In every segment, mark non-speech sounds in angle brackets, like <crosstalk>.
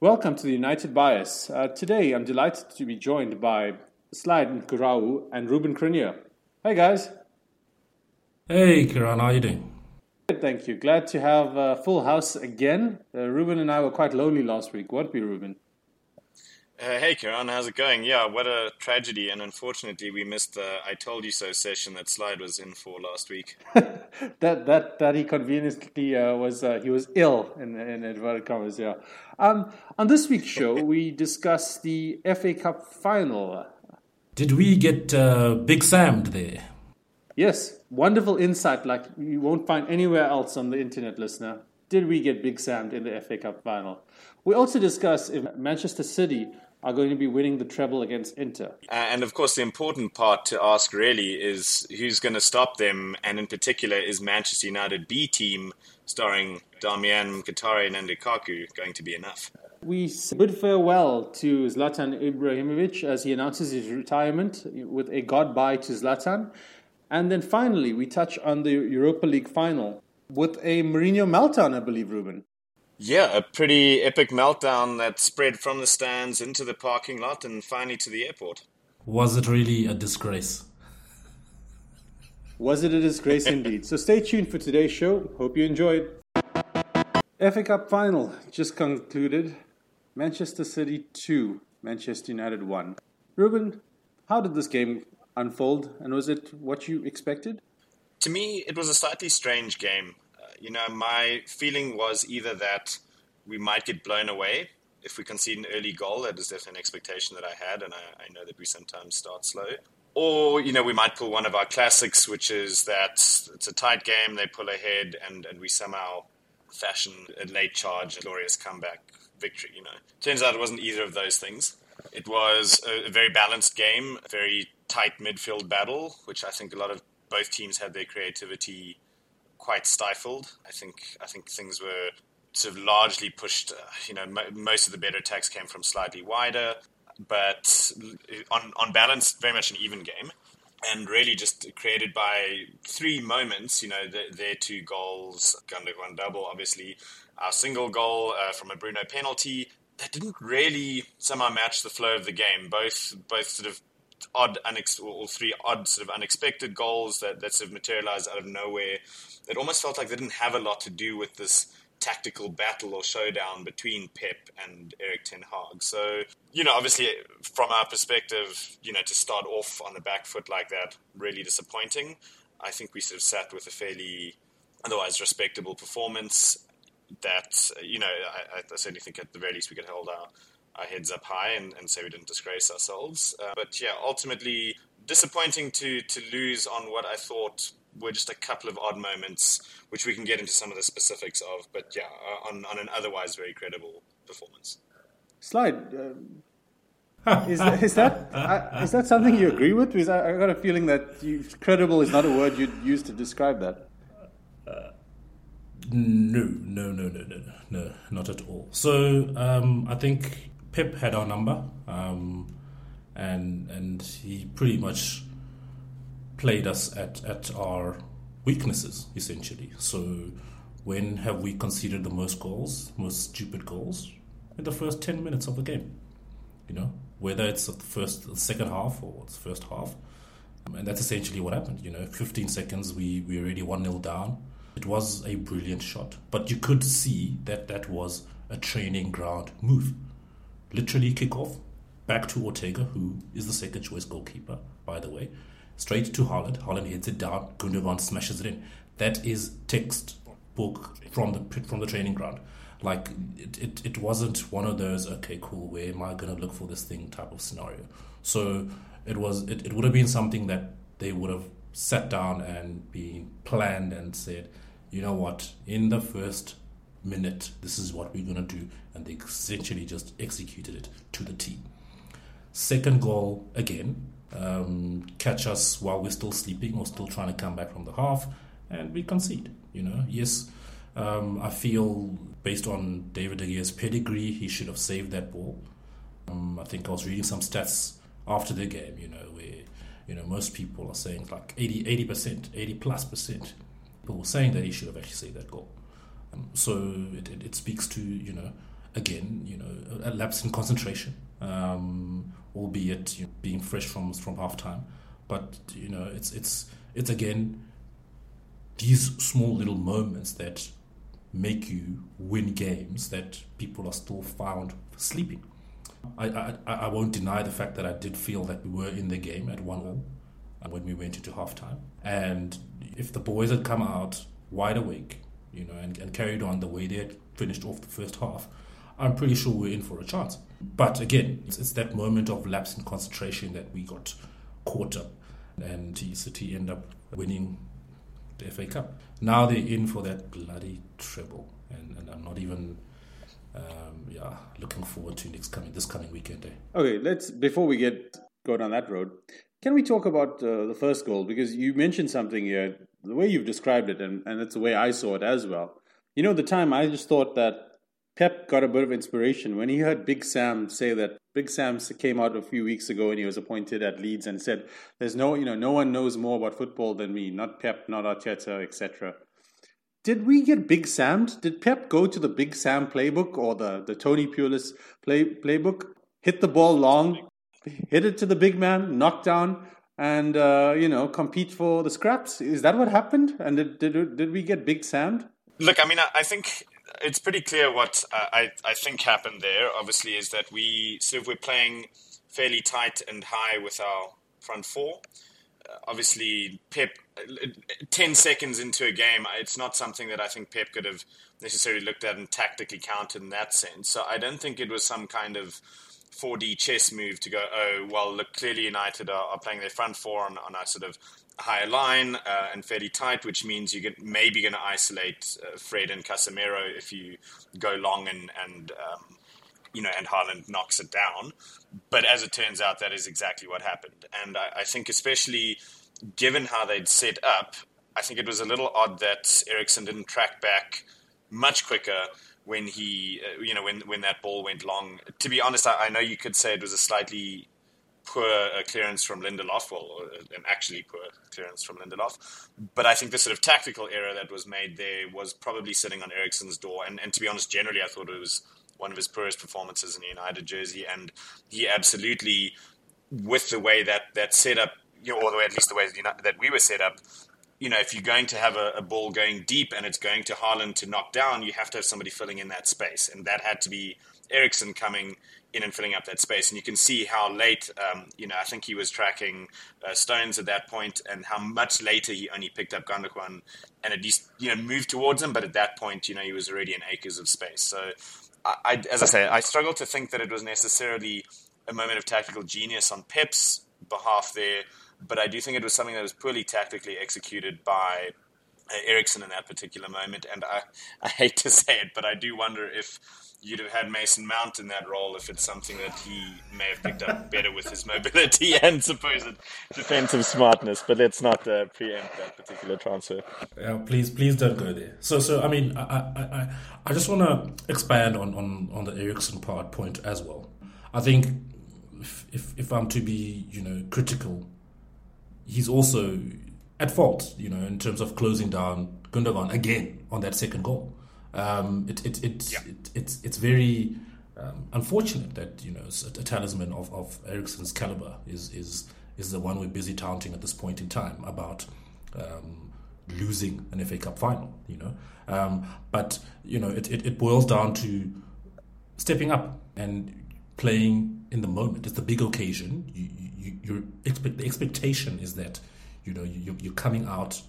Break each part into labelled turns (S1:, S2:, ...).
S1: Welcome to the United Bias. Uh, today I'm delighted to be joined by Slide Kurau and Ruben Crinier. Hey guys.
S2: Hey Kiran, how are you doing?
S1: Good, thank you. Glad to have a full house again. Uh, Ruben and I were quite lonely last week, weren't we, Ruben?
S3: Uh, hey, Kiran, how's it going? Yeah, what a tragedy, and unfortunately, we missed the "I told you so" session that Slide was in for last week. <laughs>
S1: that that that he conveniently uh, was uh, he was ill in in inverted commas. Yeah. Um, on this week's show, <laughs> we discuss the FA Cup final.
S2: Did we get uh, Big Sam there?
S1: Yes, wonderful insight like you won't find anywhere else on the internet, listener. Did we get Big Sam in the FA Cup final? We also discuss if Manchester City are going to be winning the treble against Inter.
S3: And of course, the important part to ask really is who's going to stop them, and in particular, is Manchester United B team starring Darmian, Mkhitaryan, and Lukaku going to be enough?
S1: We bid farewell to Zlatan Ibrahimovic as he announces his retirement with a goodbye to Zlatan. And then finally, we touch on the Europa League final with a Mourinho meltdown, I believe, Ruben.
S3: Yeah, a pretty epic meltdown that spread from the stands into the parking lot and finally to the airport.
S2: Was it really a disgrace?
S1: Was it a disgrace <laughs> indeed? So stay tuned for today's show. Hope you enjoyed. FA Cup final just concluded. Manchester City 2, Manchester United 1. Ruben, how did this game unfold and was it what you expected?
S3: To me, it was a slightly strange game you know, my feeling was either that we might get blown away if we concede an early goal. That is definitely an expectation that I had, and I, I know that we sometimes start slow. Or, you know, we might pull one of our classics, which is that it's a tight game, they pull ahead, and, and we somehow fashion a late charge, a glorious comeback victory, you know. Turns out it wasn't either of those things. It was a, very balanced game, a very tight midfield battle, which I think a lot of both teams had their creativity quite stifled. I think I think things were sort of largely pushed. Uh, you know, most of the better attacks came from slightly wider, but on on balance, very much an even game, and really just created by three moments. You know, the, their two goals, Gundogan double, obviously, our single goal uh, from a Bruno penalty. That didn't really somehow match the flow of the game. Both both sort of odd, unex- all three odd sort of unexpected goals that, that sort of materialized out of nowhere. It almost felt like they didn't have a lot to do with this tactical battle or showdown between Pep and Erik Ten Hag. So, you know, obviously from our perspective, you know, to start off on the back foot like that, really disappointing. I think we sort of sat with a fairly otherwise respectable performance that, you know, I, I certainly think at the very least we could hold our our heads up high and, and say we didn't disgrace ourselves. Uh, but yeah, ultimately disappointing to to lose on what I thought were just a couple of odd moments, which we can get into some of the specifics of. But yeah, uh, on, on an otherwise very credible performance.
S1: Slide. Uh, <laughs> is, that, is that uh, is that something you agree with? Because I, I got a feeling that you, credible is not a word you'd use to describe that.
S2: No, no, no, no, no, no, not at all. So um, I think Pep had our number, um, and and he pretty much played us at, at our weaknesses essentially. So when have we conceded the most goals, most stupid goals? In the first ten minutes of the game, you know, whether it's the first, the second half or it's first half, and that's essentially what happened. You know, 15 seconds, we we already one 0 down. It was a brilliant shot, but you could see that that was a training ground move literally kick off back to Ortega, who is the second choice goalkeeper, by the way. Straight to Haaland. Haaland heads it down. Gundogan smashes it in. That is textbook from the from the training ground. Like it, it, it wasn't one of those okay cool where am I gonna look for this thing type of scenario. So it was it, it would have been something that they would have sat down and been planned and said, you know what, in the first minute, this is what we're to do. And they essentially just executed it to the T. Second goal, again, um, catch us while we're still sleeping or still trying to come back from the half, and we concede. You know, yes, um, I feel based on David De Gea's pedigree, he should have saved that ball. Um, I think I was reading some stats after the game, you know, where you know most people are saying like 80 percent, 80 plus percent. People were saying that he should have actually saved that goal. Um, so it, it, it, speaks to you know again, you know, a lapse in concentration, um, albeit you know, being fresh from from halftime. But you know, it's it's it's again these small little moments that make you win games that people are still found sleeping. I, I, I won't deny the fact that I did feel that we were in the game at 1 0 uh, when we went into halftime. And if the boys had come out wide awake, you know, and, and carried on the way they had finished off the first half, I'm pretty sure we're in for a chance. But again, it's, it's that moment of lapse in concentration that we got caught up, and City end up winning the FA Cup. Now they're in for that bloody treble, and, and I'm not even um, yeah, looking forward to next coming this coming weekend. Eh?
S1: Okay, let's before we get go down that road, can we talk about uh, the first goal because you mentioned something here, the way you've described it, and and it's the way I saw it as well. You know, the time I just thought that Pep got a bit of inspiration when he heard Big Sam say that. Big Sam came out a few weeks ago and he was appointed at Leeds and said, "There's no, you know, no one knows more about football than me. Not Pep, not Arteta, etc." Did we get Big Sam? Did Pep go to the Big Sam playbook or the the Tony Pulis play playbook? Hit the ball long, hit it to the big man, knock down, and uh, you know compete for the scraps. Is that what happened? And did did, did we get Big Sam?
S3: Look, I mean, I, I think it's pretty clear what uh, I, I think happened there. Obviously, is that we sort of we're playing fairly tight and high with our front four. Uh, obviously, Pep, uh, 10 seconds into a game, it's not something that I think Pep could have necessarily looked at and tactically counted in that sense. So I don't think it was some kind of 4D chess move to go, oh, well, look, clearly United are, are playing their front four on, on a sort of higher line uh, and fairly tight, which means you get maybe going to isolate uh, Fred and Casemiro if you go long and and um, you know and Haaland knocks it down. But as it turns out, that is exactly what happened, and I, I think especially given how they'd set up, I think it was a little odd that Eriksen didn't track back much quicker when he, uh, you know, when when that ball went long. To be honest, I, I know you could say it was a slightly poor clearance from Lindelof, well, uh, an actually poor clearance from Lindelof. But I think the sort of tactical error that was made there was probably sitting on Eriksen's door. And, and to be honest, generally, I thought it was one of his poorest performances in the United jersey. And he absolutely, with the way that that set up, you know, or the way, at least the way that we were set up, you know, if you're going to have a, a, ball going deep and it's going to Haaland to knock down, you have to have somebody filling in that space. And that had to be Eriksen coming in and filling up that space. And you can see how late, um, you know, I think he was tracking uh, Stones at that point and how much later he only picked up Gundogan and at least, you know, moved towards him. But at that point, you know, he was already in acres of space. So, I, I, as I say, I struggle to think that it was necessarily a moment of tactical genius on Pep's behalf there. But I do think it was something that was poorly tactically executed by uh, Eriksen in that particular moment. And I, I hate to say it, but I do wonder if you'd have had Mason Mount in that role if it's something that he may have picked up better with his mobility <laughs> and supposed defensive smartness. But let's not uh, preempt that particular transfer.
S2: Yeah, please, please don't go there. So, so I mean, I, I, I, just want to expand on, on, on the Eriksen part point as well. I think if, if, if I'm to be, you know, critical, he's also at fault, you know, in terms of closing down Gundogan again on that second goal. Um, it, it, it, yeah. it, it's it's very um, unfortunate that you know a, talisman of, of Eriksen's caliber is is is the one we're busy taunting at this point in time about um, losing an FA Cup final. You know, um, but you know it, it, it boils down to stepping up and playing in the moment. It's the big occasion. You, you, your expect, the expectation is that you know you, you're coming out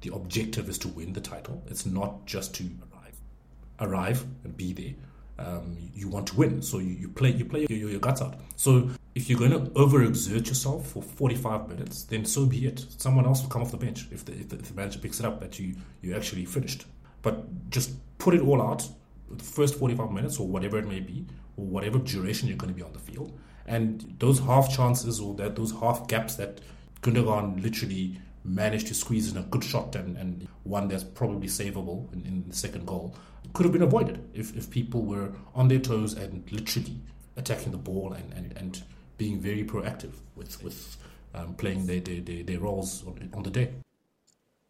S2: the objective is to win the title. It's not just to arrive, arrive and be there. Um, you want to win, so you, you play you play your, your, guts out. So if you're going to overexert yourself for 45 minutes, then so be it. Someone else will come off the bench if the, if the, if the manager picks it up that you you actually finished. But just put it all out the first 45 minutes or whatever it may be, or whatever duration you're going to be on the field. And those half chances or that those half gaps that Gundogan literally managed to squeeze in a good shot and, and one that's probably savable in, in, the second goal could have been avoided if, if people were on their toes and literally attacking the ball and, and, and being very proactive with, with um, playing their, their, their, their, roles on, on the day.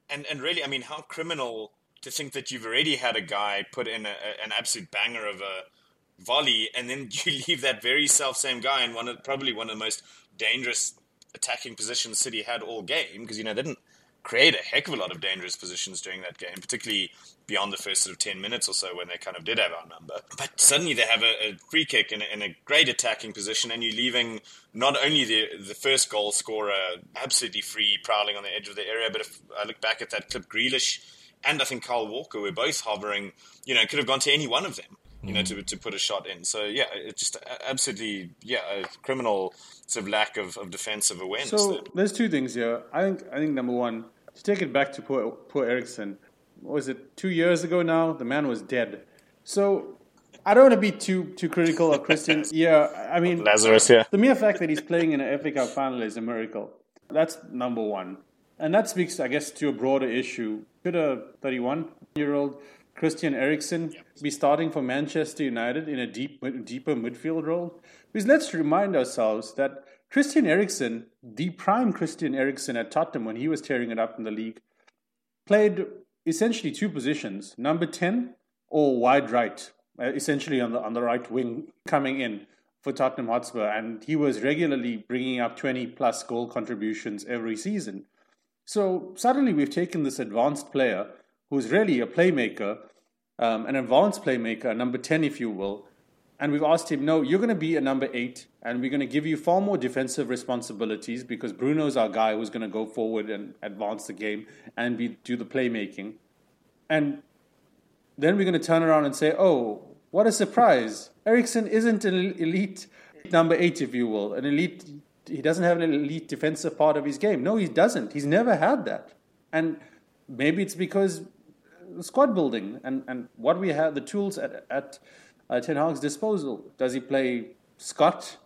S3: And, and really, I mean, how criminal to think that you've already had a guy put in a, an absolute banger of a volley, and then <laughs> you leave that very self same guy in one of probably one of the most dangerous attacking positions City had all game because you know they didn't create a heck of a lot of dangerous positions during that game, particularly beyond the first sort of 10 minutes or so when they kind of did have our number. But suddenly they have a, a free kick in a, in a, great attacking position, and you're leaving not only the the first goal scorer absolutely free, prowling on the edge of the area, but if I look back at that clip, Grealish and I think Kyle Walker were both hovering, you know, could have gone to any one of them you know, mm-hmm. to, to put a shot in. So yeah, it's just absolutely yeah, a criminal sort of lack of, of defensive awareness.
S1: So
S3: there.
S1: there's two things here. I think I think number one, to take it back to poor, poor Eriksen, was it two years ago now? The man was dead. So I don't want to be too too critical of Christian. <laughs> yeah, I mean
S3: Lazarus. Yeah,
S1: the mere fact that he's playing in an FA Cup final is a miracle. That's number one, and that speaks, I guess, to a broader issue. Could a 31 year old Christian Eriksen be starting for Manchester United in a deep, deeper midfield role? Because let's remind ourselves that Christian Eriksen, the prime Christian Eriksen at Tottenham when he was tearing it up in the league, played essentially two positions: number ten or wide right, uh, essentially on the on the right wing, coming in for Tottenham Hotspur, and he was regularly bringing up twenty plus goal contributions every season. So suddenly we've taken this advanced player who's really a playmaker, um, an advanced playmaker, number 10, if you will. And we've asked him, no, you're going to be a number eight, and we're going to give you far more defensive responsibilities because Bruno's our guy who's going to go forward and advance the game and be, do the playmaking. And then we're going to turn around and say, oh, what a surprise. Eriksen isn't an elite number eight, if you will, an elite. He doesn't have an elite defensive part of his game. No, he doesn't. He's never had that. And maybe it's because squad building and, and what we have, the tools at, at uh, Ten Hag's disposal. Does he play Scott?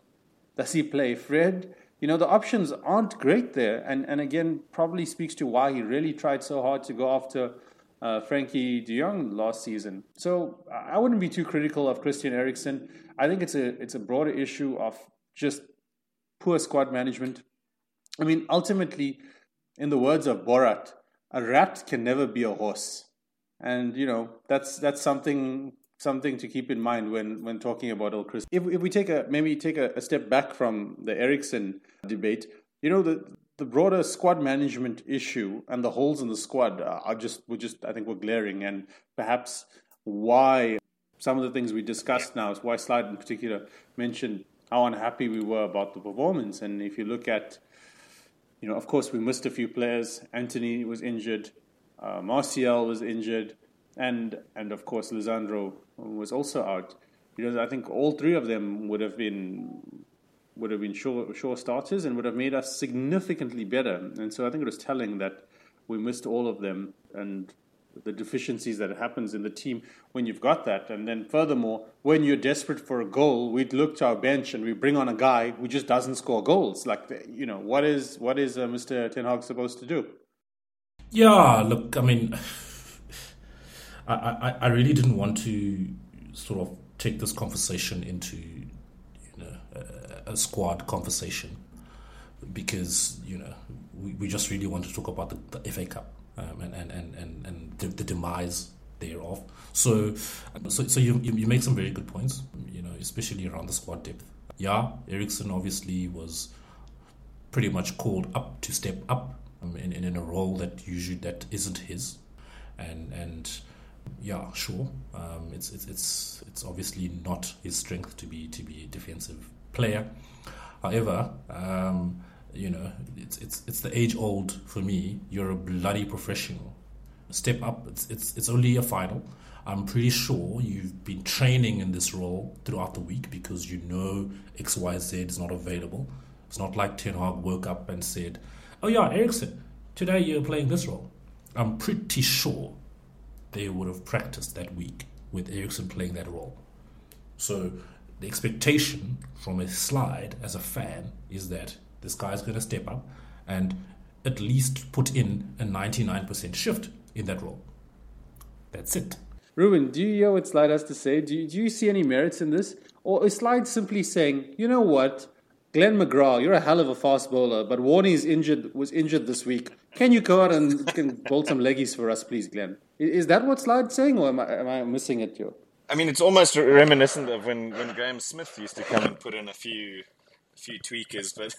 S1: Does he play Fred? You know, the options aren't great there. And, and again, probably speaks to why he really tried so hard to go after uh, Frenkie de Jong last season. So I wouldn't be too critical of Christian Eriksen. I think it's a, it's a broader issue of just poor squad management. I mean, ultimately, in the words of Borat, a rat can never be a horse and you know that's that's something something to keep in mind when when talking about El Chris. If if we take a maybe take a, a step back from the Eriksen debate, you know the the broader squad management issue and the holes in the squad are just were just I think were glaring. And perhaps why some of the things we discussed now is why Slide in particular mentioned how unhappy we were about the performance. And if you look at you know of course we missed a few players. Antony was injured uh, Martial was injured, and and of course Lisandro was also out. Because I think all three of them would have been would have been sure sure starters and would have made us significantly better. And so I think it was telling that we missed all of them and the deficiencies that happens in the team when you've got that. And then furthermore, when you're desperate for a goal, we'd look to our bench and we bring on a guy who just doesn't score goals. Like you know, what is what is uh, Mr. Ten Hag supposed to do?
S2: Yeah, look, I mean, I, I, I really didn't want to sort of take this conversation into, you know, a, a squad conversation because, you know, we, we just really want to talk about the, the FA Cup um, and, and, and, and, and the, the demise thereof. So, so, so you, you make some very good points, you know, especially around the squad depth. Yeah, Eriksen obviously was pretty much called up to step up um, in, in a role that usually that isn't his, and and yeah, sure, um, it's it's it's it's obviously not his strength to be to be a defensive player. However, um, you know, it's it's it's the age old for me. You're a bloody professional. Step up. It's it's it's only a final. I'm pretty sure you've been training in this role throughout the week because you know X Y Z is not available. It's not like Ten Hag woke up and said, oh yeah, Eriksen, today you're playing this role. I'm pretty sure they would have practiced that week with Eriksen playing that role. So the expectation from a slide as a fan is that this guy's going to step up and at least put in a 99% shift in that role. That's it.
S1: Ruben, do you hear what Slide has to say? Do you, do you see any merits in this? Or is Slide simply saying, you know what? Glenn McGrath, you're a hell of a fast bowler, but Warney's injured was injured this week. Can you go out and <laughs> can bowl some leggies for us, please, Glenn? Is that what Slide's saying, or am I, am I missing it here?
S3: I mean, it's almost reminiscent of when, when Graeme Smith used to come and put in a few few tweakers. But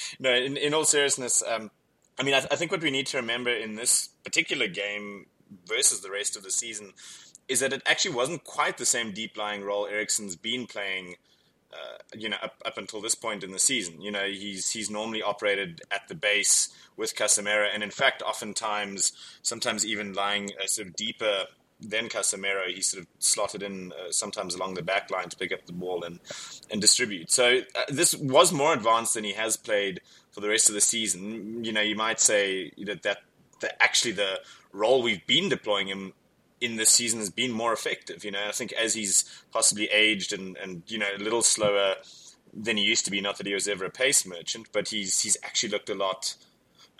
S3: <laughs> no, in, in all seriousness, um, I mean, I, th- I think what we need to remember in this particular game versus the rest of the season is that it actually wasn't quite the same deep lying role Eriksen's been playing. Uh, you know, up, up until this point in the season, you know, he's he's normally operated at the base with Casemiro, and in fact, oftentimes, sometimes even lying a sort of deeper than Casemiro, he sort of slotted in uh, sometimes along the back line to pick up the ball and and distribute. So uh, this was more advanced than he has played for the rest of the season. You know, you might say that that, that actually the role we've been deploying him in this season has been more effective. You know, I think as he's possibly aged and, and you know a little slower than he used to be. Not that he was ever a pace merchant, but he's he's actually looked a lot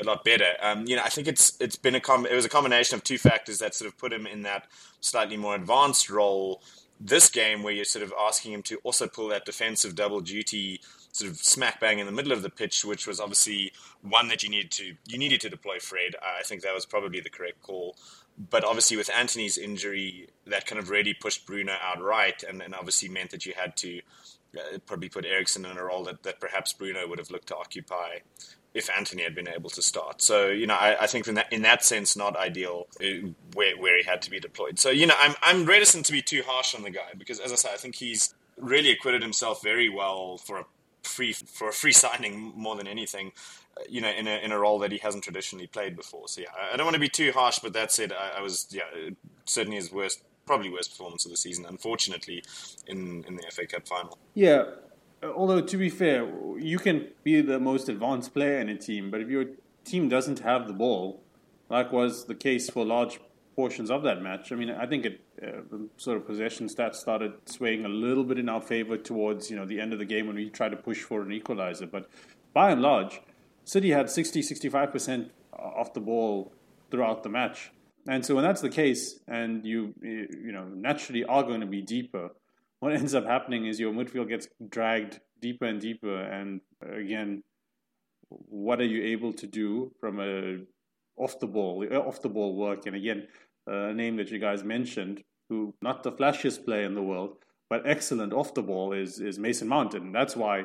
S3: a lot better. Um, you know, I think it's it's been a com- it was a combination of two factors that sort of put him in that slightly more advanced role this game, where you're sort of asking him to also pull that defensive double duty sort of smack bang in the middle of the pitch, which was obviously one that you needed to you needed to deploy Fred. I think that was probably the correct call. But obviously, with Antony's injury, that kind of really pushed Bruno out right, and, and obviously meant that you had to uh, probably put Eriksen in a role that, that perhaps Bruno would have looked to occupy if Antony had been able to start. So you know, I, I think in that in that sense, not ideal uh, where where he had to be deployed. So you know, I'm I'm reticent to be too harsh on the guy because, as I say, I think he's really acquitted himself very well for a free for a free <laughs> signing more than anything. You know, in a in a role that he hasn't traditionally played before. So yeah, I, I don't want to be too harsh, but that said, I, I was yeah certainly his worst probably worst performance of the season, unfortunately, in in the FA Cup final.
S1: Yeah, although to be fair, you can be the most advanced player in a team, but if your team doesn't have the ball, like was the case for large portions of that match, I mean, I think it uh, sort of possession stats started swaying a little bit in our favor towards you know the end of the game when we tried to push for an equalizer. But by and large, City had 60, 65 percent off the ball throughout the match. And so when that's the case, and you you know naturally are going to be deeper, what ends up happening is your midfield gets dragged deeper and deeper. And uh, again, what are you able to do from a off the ball, off the ball work? And again, uh, a name that you guys mentioned, who not the flashiest player in the world, but excellent off the ball, is is Mason Mount, and that's why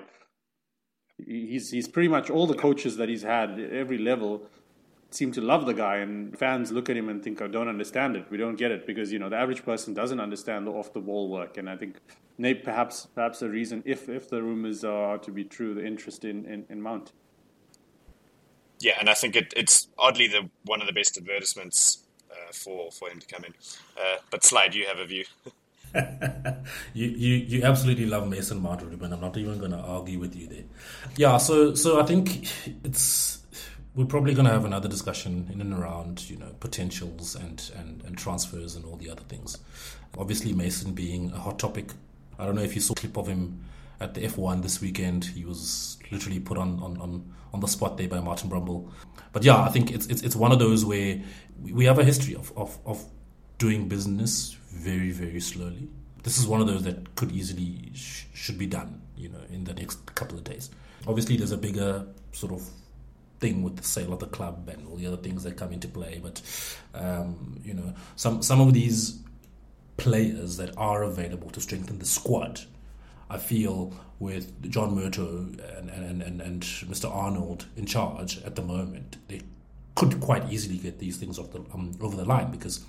S1: he's he's pretty much all the coaches that he's had at every level seem to love the guy, and fans look at him and think, "I don't understand it. We don't get it," because you know the average person doesn't understand the off the ball work, and I think maybe perhaps perhaps the reason, if if the rumors are to be true, the interest in in, in Mount.
S3: Yeah, and I think it, it's oddly the one of the best advertisements uh, for for him to come in. Uh, but slide, you have a view. <laughs> <laughs>
S2: you, you you absolutely love Mason Mount, Ruben. I'm not even going to argue with you there. Yeah, so so I think it's we're probably going to have another discussion in and around you know potentials and, and, and transfers and all the other things. Obviously, Mason being a hot topic. I don't know if you saw a clip of him at the F1 this weekend. He was literally put on, on, on, on the spot there by Martin Brundle. But yeah, I think it's, it's, it's one of those where we have a history of, of, of doing business very, very slowly. This is one of those that could easily sh- should be done, you know, in the next couple of days. Obviously, there's a bigger sort of thing with the sale of the club and all the other things that come into play. But um, you know, some some of these players that are available to strengthen the squad, I feel with John Murtough and, and, and, and Mr. Arnold in charge at the moment, they could quite easily get these things off the um, over the line because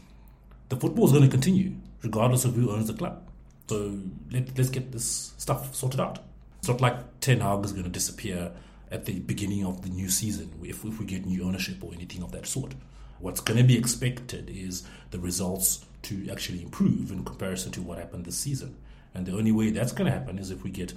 S2: the football is going to continue regardless of who owns the club. So let, let's get this stuff sorted out. It's not like Ten Hag is going to disappear at the beginning of the new season if, if we get new ownership or anything of that sort. What's going to be expected is the results to actually improve in comparison to what happened this season. And the only way that's going to happen is if we get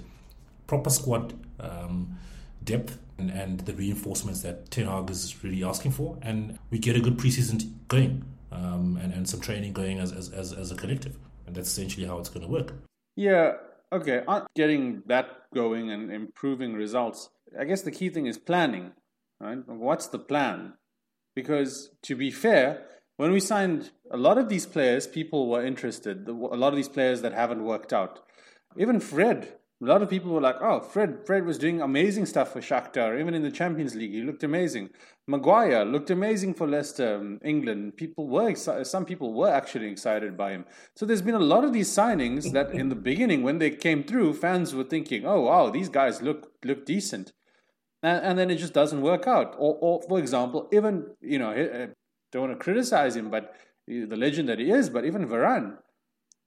S2: proper squad um, depth and, and, the reinforcements that Ten Hag is really asking for, and we get a good preseason going um, and, and some training going as, as, as, as a collective. And that's essentially how it's going to work.
S1: Yeah, okay. Getting that going and improving results I guess the key thing is planning, right? What's the plan? Because to be fair, when we signed a lot of these players, people were interested. A lot of these players that haven't worked out. Even Fred, A lot of people were like, "Oh, Fred, Fred was doing amazing stuff for Shakhtar, even in the Champions League. He looked amazing. Maguire looked amazing for Leicester, um, England. People were excited. Some people were actually excited by him. So there's been a lot of these signings that, in the beginning, when they came through, fans were thinking, "Oh, wow, these guys look look decent," and, and then it just doesn't work out. Or, or for example, even you know, I don't want to criticize him, but the legend that he is, but even Varane,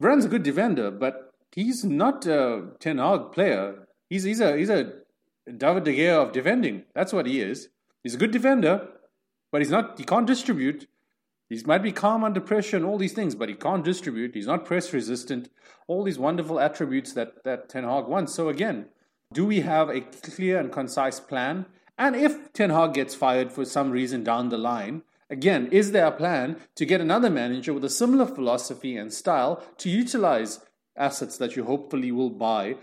S1: Varane's a good defender, but he's not a Ten Hag player. He's he's a he's a David de Gea of defending. That's what he is. He's a good defender, but he's not. He can't distribute. He might be calm under pressure and all these things, but he can't distribute. He's not press resistant. All these wonderful attributes that that Ten Hag wants. So again, do we have a clear and concise plan? And if Ten Hag gets fired for some reason down the line, again, is there a plan to get another manager with a similar philosophy and style to utilize assets that you hopefully will buy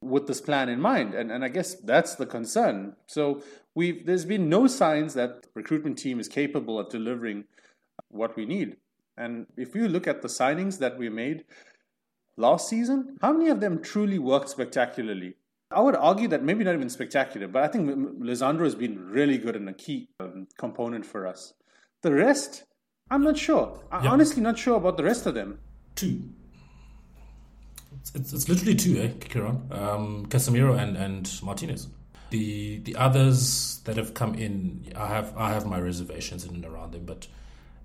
S1: with this plan in mind. And, and I guess that's the concern. So we've there's been no signs that the recruitment team is capable of delivering what we need. And if you look at the signings that we made last season, how many of them truly worked spectacularly? I would argue that maybe not even spectacular, but I think Lisandro has been really good and a key um, component for us. The rest, I'm not sure. I'm honestly not sure about the rest of them.
S2: Two it's, it's literally two, eh, Kieran? Um, Casemiro and, and Martinez. The the others that have come in, I have I have my reservations in and around them, but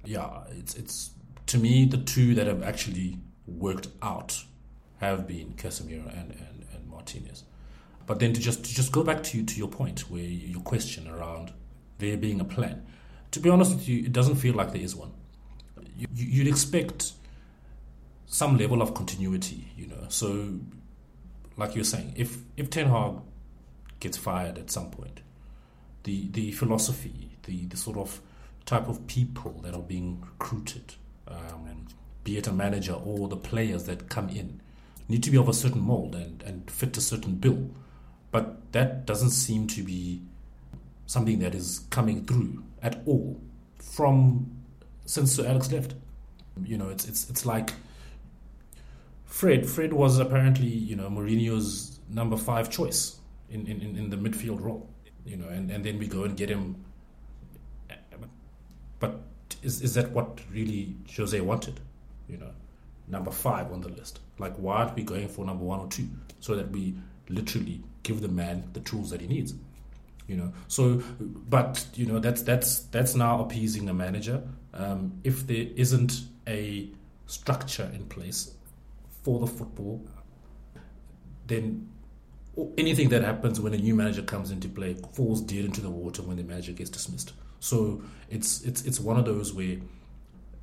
S2: yeah, it's it's to me the two that have actually worked out have been Casemiro and, and, and Martinez. But then to just to just go back to you, to your point where your question around there being a plan. To be honest with you, it doesn't feel like there is one. You, you'd expect some level of continuity, you know. So, like you're saying, if if Ten Hag gets fired at some point, the the philosophy, the the sort of type of people that are being recruited, um, be it a manager or the players that come in, need to be of a certain mold and, and fit a certain bill. But that doesn't seem to be something that is coming through at all from since Sir Alex left. You know, it's it's it's like Fred. Fred was apparently, you know, Mourinho's number five choice in, in, in the midfield role, you know, and, and then we go and get him. But is, is that what really Jose wanted? You know, number five on the list. Like, why aren't we going for number one or two so that we literally give the man the tools that he needs? You know, so but you know that's that's that's now appeasing the manager. Um, if there isn't a structure in place for the football, then anything that happens when a new manager comes into play falls dead into the water when the manager gets dismissed. So it's it's it's one of those where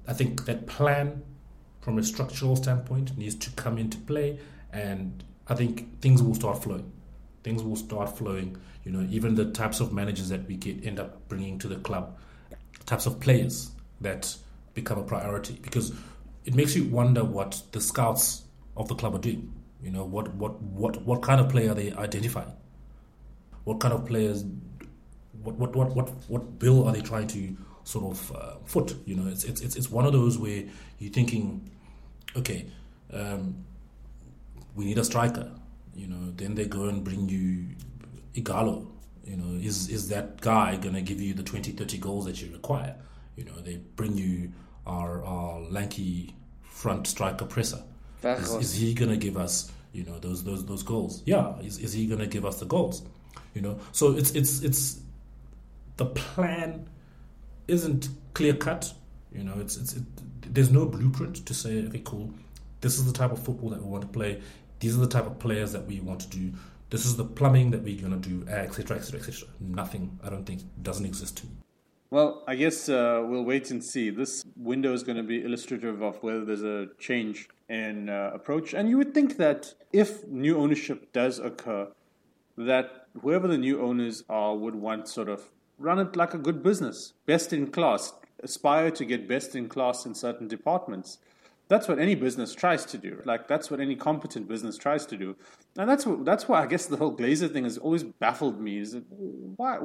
S2: I think that plan from a structural standpoint needs to come into play, and I think things will start flowing. Things will start flowing. You know, even the types of managers that we get end up bringing to the club, types of players that become a priority because it makes you wonder what the scouts of the club are doing. You know, what what what what kind of player are they identifying? What kind of players? What what what what what bill are they trying to sort of uh, foot? You know, it's it's it's one of those where you're thinking, okay, um, we need a striker. You know, then they go and bring you Ighalo. You know, is is that guy going to give you the 20, 30 goals that you require? You know, they bring you our, our lanky front striker presser. Is, is, he gonna give us, you know, those those those goals? Yeah, is, is he gonna give us the goals? You know, so it's it's it's the plan isn't clear cut. You know, it's it's it, there's no blueprint to say, okay, cool, this is the type of football that we want to play. These are the type of players that we want to do. This is the plumbing that we're gonna do, etc., etc., etc. Nothing, I don't think, doesn't exist to me.
S1: Well, I guess uh, we'll wait and see. This window is going to be illustrative of whether there's a change in uh, approach. And you would think that if new ownership does occur, that whoever the new owners are would want sort of run it like a good business, best in class, aspire to get best in class in certain departments. That's what any business tries to do. Like that's what any competent business tries to do, and that's what that's why I guess the whole Glazer thing has always baffled me. Is that why?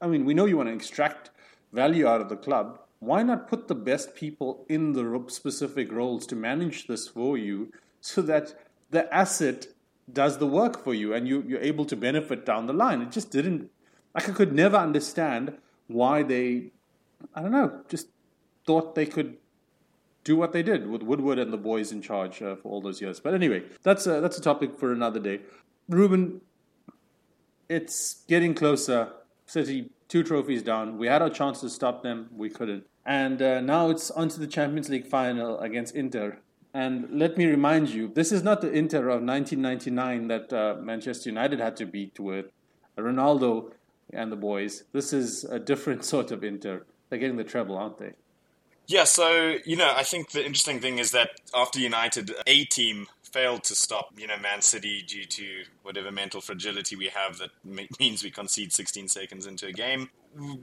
S1: I mean, we know you want to extract value out of the club, why not put the best people in the specific roles to manage this for you so that the asset does the work for you and you, you're able to benefit down the line. It just didn't, like, I could never understand why they, I don't know, just thought they could do what they did with Woodward and the boys in charge uh, for all those years. But anyway, that's a, that's a topic for another day. Ruben, it's getting closer. City two trophies down. We had our chance to stop them, we couldn't. And uh, now it's onto the Champions League final against Inter. And let me remind you, this is not the Inter of 1999 that uh, Manchester United had to beat with Ronaldo and the boys. This is a different <laughs> sort of Inter. They're getting the treble, aren't they?
S3: Yeah, so, you know, I think the interesting thing is that after United, A team failed to stop, you know, Man City due to whatever mental fragility we have that <laughs> means we concede 16 seconds into a game.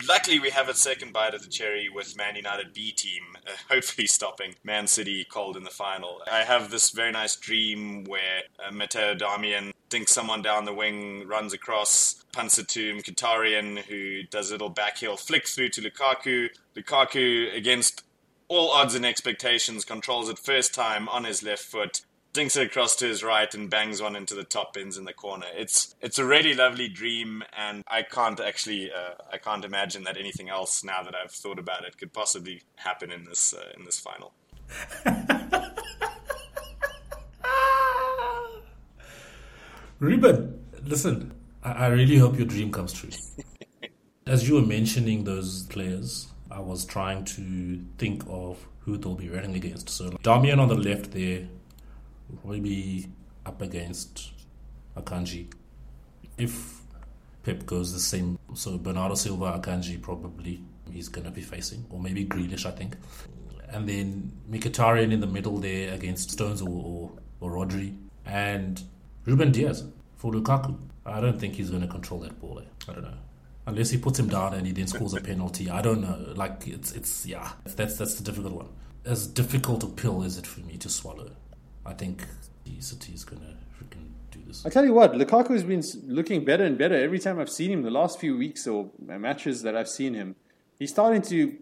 S3: Luckily, we have a second bite of the cherry with Man United B team, uh, <laughs> hopefully stopping Man City cold in the final. I have this very nice dream where uh, Matteo Darmian thinks someone down the wing, runs across, punts it to Mkhitaryan, who does a little back heel flick through to Lukaku. Lukaku, against all odds and expectations, controls it first time on his left foot, dinks it across to his right, and bangs one into the top bins in the corner. It's it's a really lovely dream, and I can't actually uh, I can't imagine that anything else now that I've thought about it could possibly happen in this uh, in this final. <laughs>
S2: Ruben, listen, I, I really hope your dream comes true. <laughs> As you were mentioning those players, I was trying to think of who they'll be running against. So like, Darmian on the left there will be up against Akanji. If Pep goes the same, so Bernardo Silva, Akanji probably he's going to be facing, or maybe Grealish, I think. And then Mkhitaryan in the middle there against Stones or, or, or Rodri. And Ruben Dias for Lukaku. I don't think he's going to control that ball. Eh? I don't know unless he puts him down and he then scores a penalty. I don't know. Like it's it's yeah, that's that's the difficult one. As difficult a pill is it for me to swallow? I think City is gonna freaking do this.
S1: I tell you what, Lukaku has been looking better and better every time I've seen him. The last few weeks or matches that I've seen him, he's starting to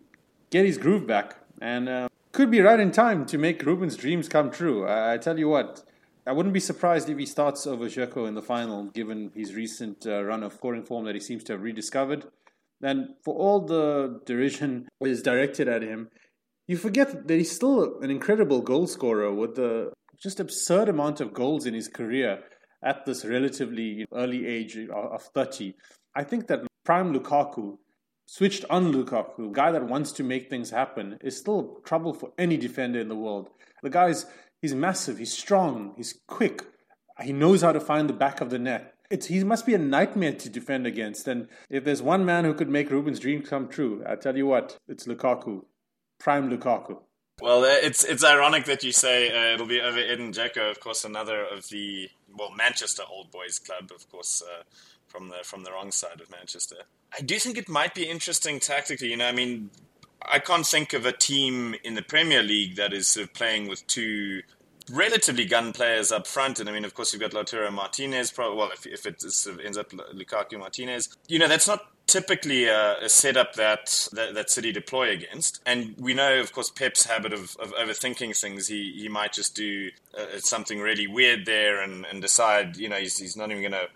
S1: get his groove back, and uh, could be right in time to make Ruben's dreams come true. I, I tell you what. I wouldn't be surprised if he starts over Dzeko in the final, given his recent uh, run of scoring form that he seems to have rediscovered. And for all the derision is directed at him, you forget that he's still an incredible goal scorer with the just absurd amount of goals in his career at this relatively early age of 30. I think that prime Lukaku, switched on Lukaku, the guy that wants to make things happen, is still trouble for any defender in the world. The guy's He's massive, he's strong, he's quick, he knows how to find the back of the net. It's, he must be a nightmare to defend against. And if there's one man who could make Ruben's dream come true, I tell you what, it's Lukaku, prime Lukaku.
S3: Well, uh, it's it's ironic that you say uh, it'll be over Edin Dzeko, of course, another of the well Manchester Old Boys club, of course, uh, from the from the wrong side of Manchester. I do think it might be interesting tactically. You know, I mean, I can't think of a team in the Premier League that is sort of playing with two relatively gun players up front. And I mean, of course, you've got Lautaro Martinez. Probably, well, if, if it sort of ends up Lukaku Martinez, you know, that's not typically a, a setup that, that, that City deploy against. And we know, of course, Pep's habit of, of overthinking things. He he might just do uh, something really weird there and, and decide, you know, he's, he's not even going to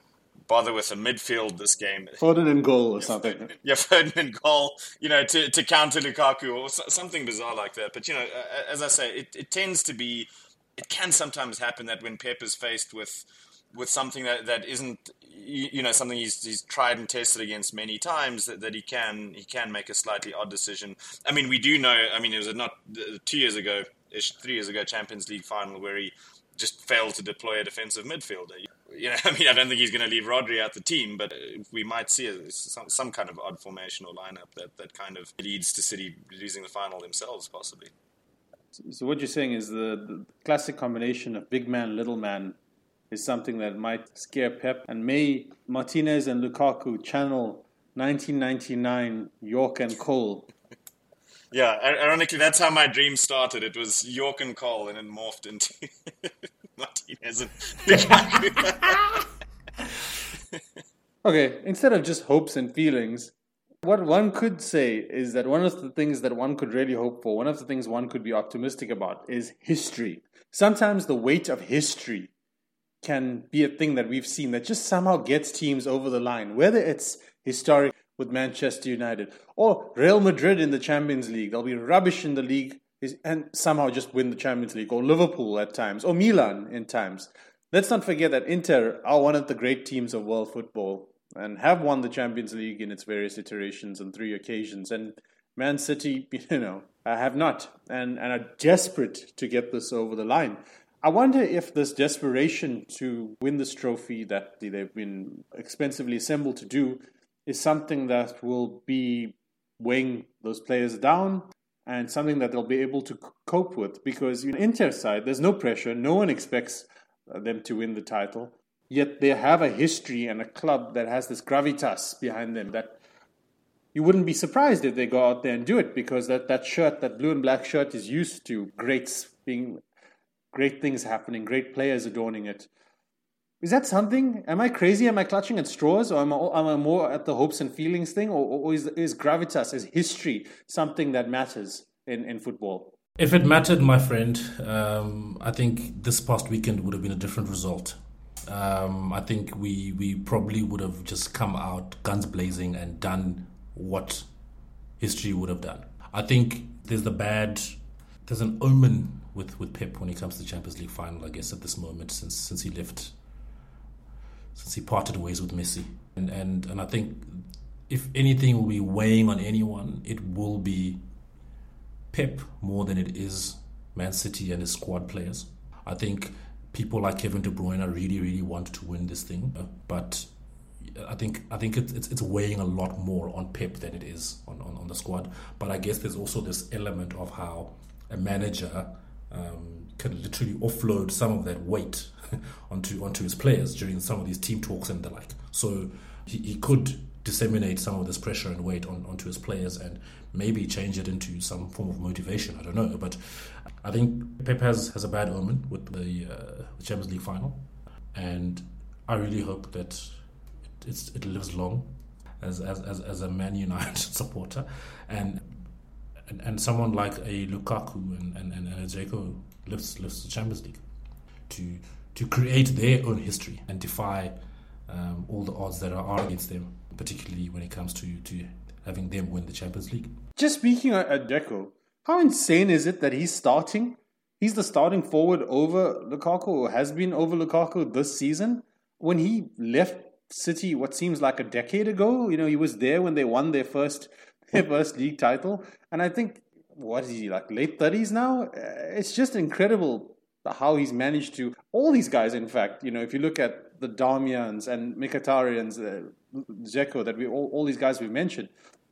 S3: bother with a midfield this game.
S1: Foden in goal or something. <laughs>
S3: Yeah, Foden in goal, you know, to, to counter Lukaku or something bizarre like that. But, you know, as I say, it, it tends to be, it can sometimes happen that when Pep is faced with with something that, that isn't you know something he's, he's tried and tested against many times that, that he can he can make a slightly odd decision. I mean, we do know. I mean, it was not two years ago, three years ago, Champions League final where he just failed to deploy a defensive midfielder you know, <laughs> I mean, I don't think he's going to leave Rodri out the team, but uh, we might see a, some, some kind of odd formation or lineup that, that kind of leads to City losing the final themselves, possibly.
S1: So, what you're saying is the, the classic combination of big man, little man is something that might scare Pep, and may Martinez and Lukaku channel 1999 Yorke and Cole.
S3: yeah, ironically, that's how my dream started. It was Yorke and Cole, and it morphed into <laughs> Martinez and Lukaku. <laughs>
S1: okay, instead of just hopes and feelings, what one could say is that one of the things that one could really hope for, one of the things one could be optimistic about, is history. Sometimes the weight of history can be a thing that we've seen that just somehow gets teams over the line, whether it's historic with Manchester United or Real Madrid in the Champions League. They'll be rubbish in the league and somehow just win the Champions League, or Liverpool at times, or Milan in times. Let's not forget that Inter are one of the great teams of world football and have won the Champions League in its various iterations on three occasions. And Man City, <laughs> you know, have not and, and are desperate to get this over the line. I wonder if this desperation to win this trophy that they've been expensively assembled to do is something that will be weighing those players down and something that they'll be able to cope with because in Inter side there's no pressure. No one expects uh, them to win the title. Yet they have a history and a club that has this gravitas behind them that you wouldn't be surprised if they go out there and do it because that, that shirt that blue and black shirt is used to greats being great things happening great players adorning it is that something? Am I crazy? Am I clutching at straws, or am I, am I more at the hopes and feelings thing, or, or is, is gravitas, is history something that matters in, in football?
S2: If it mattered, my friend, um, I think this past weekend would have been a different result. Um, I think we we probably would have just come out guns blazing and done what history would have done. I think there's the bad, there's an omen with, with Pep when he comes to the Champions League final. I guess at this moment since since he left since he parted ways with Messi. And, and, and I think if anything will be weighing on anyone, it will be Pep more than it is Man City and his squad players. I think people like Kevin De Bruyne really, really want to win this thing, uh, but I think I think it's, it's, it's weighing a lot more on Pep than it is on, on, on, the squad. But I guess there's also this element of how a manager um, can literally offload some of that weight <laughs> onto onto his players during some of these team talks and the like. So he, he could disseminate some of this pressure and weight on, onto his players and maybe change it into some form of motivation. I don't know, but I think Pep has, has a bad omen with the, uh, Champions League final, and I really hope that it, it lives long as, as, as, as a Man United <laughs> supporter, and and, and someone like a Lukaku and and, and, and a Dzeko lifts lifts the Champions League to to create their own history and defy um, all the odds that are against them, particularly when it comes to, to having them win the Champions League.
S1: Just speaking at Dzeko, how insane is it that he's starting? He's the starting forward over Lukaku, or has been over Lukaku this season. When he left City, what seems like a decade ago, you know, he was there when they won their first <laughs> first league title, and I think what is he like late thirties now? It's just incredible how he's managed to all these guys. In fact, you know, if you look at the Darmians and Mkhitaryan's, uh, Dzeko, that we all, all these guys we've mentioned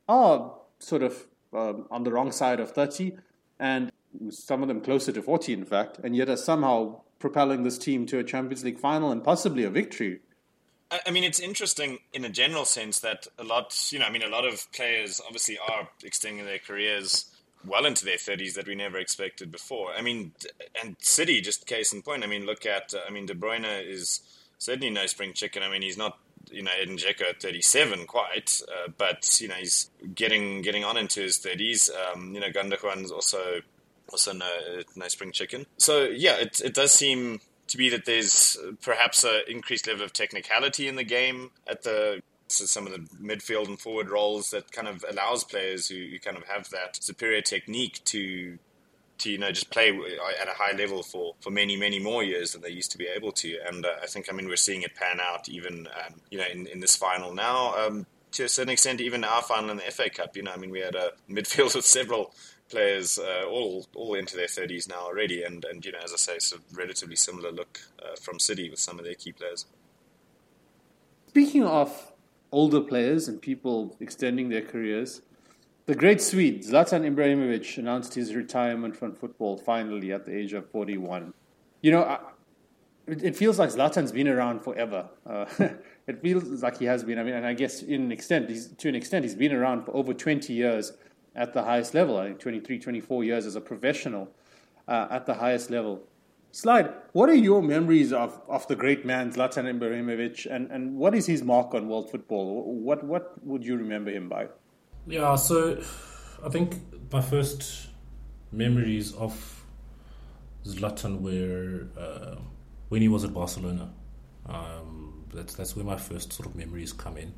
S1: are sort of um, on the wrong side of thirty, and some of them closer to forty, in fact, and yet are somehow propelling this team to a Champions League final and possibly a victory.
S3: I mean, it's interesting in a general sense that a lot, you know, I mean, a lot of players obviously are extending their careers well into their 30s that we never expected before. I mean, and City, just case in point. I mean, look at, I mean, De Bruyne is certainly no spring chicken. I mean, he's not, you know, Edin Dzeko at 37 quite, uh, but, you know, he's getting getting on into his 30s. Um, you know, Gundogan's also also no, no spring chicken. So, yeah, it, it does seem to be that there's perhaps an increased level of technicality in the game at the so some of the midfield and forward roles that kind of allows players who, who kind of have that superior technique to to you know just play at a high level for, for many many more years than they used to be able to. And uh, I think I mean we're seeing it pan out even um, you know in, in this final now um, to a certain extent even our final in the FA Cup. You know I mean we had a <laughs> midfield with several players uh, all all into their 30s now already and and you know as I say it's a relatively similar look uh, from City with some of their key players
S1: speaking of older players and people extending their careers. The great Swede, Zlatan Ibrahimovic, announced his retirement from football finally at the age of 41. You know, I, it, feels like Zlatan's been around forever. Uh, <laughs> it feels like he has been. I mean, and I guess in extent, to an extent, he's been around for over 20 years at the highest level. I think 23, 24 years as a professional uh, at the highest level. Slide, what are your memories of, of the great man Zlatan Ibrahimovic and, and what is his mark on world football? What what would you remember him by?
S2: Yeah, so I think my first memories of Zlatan were uh, when he was at Barcelona. Um, that's that's where my first sort of memories come in.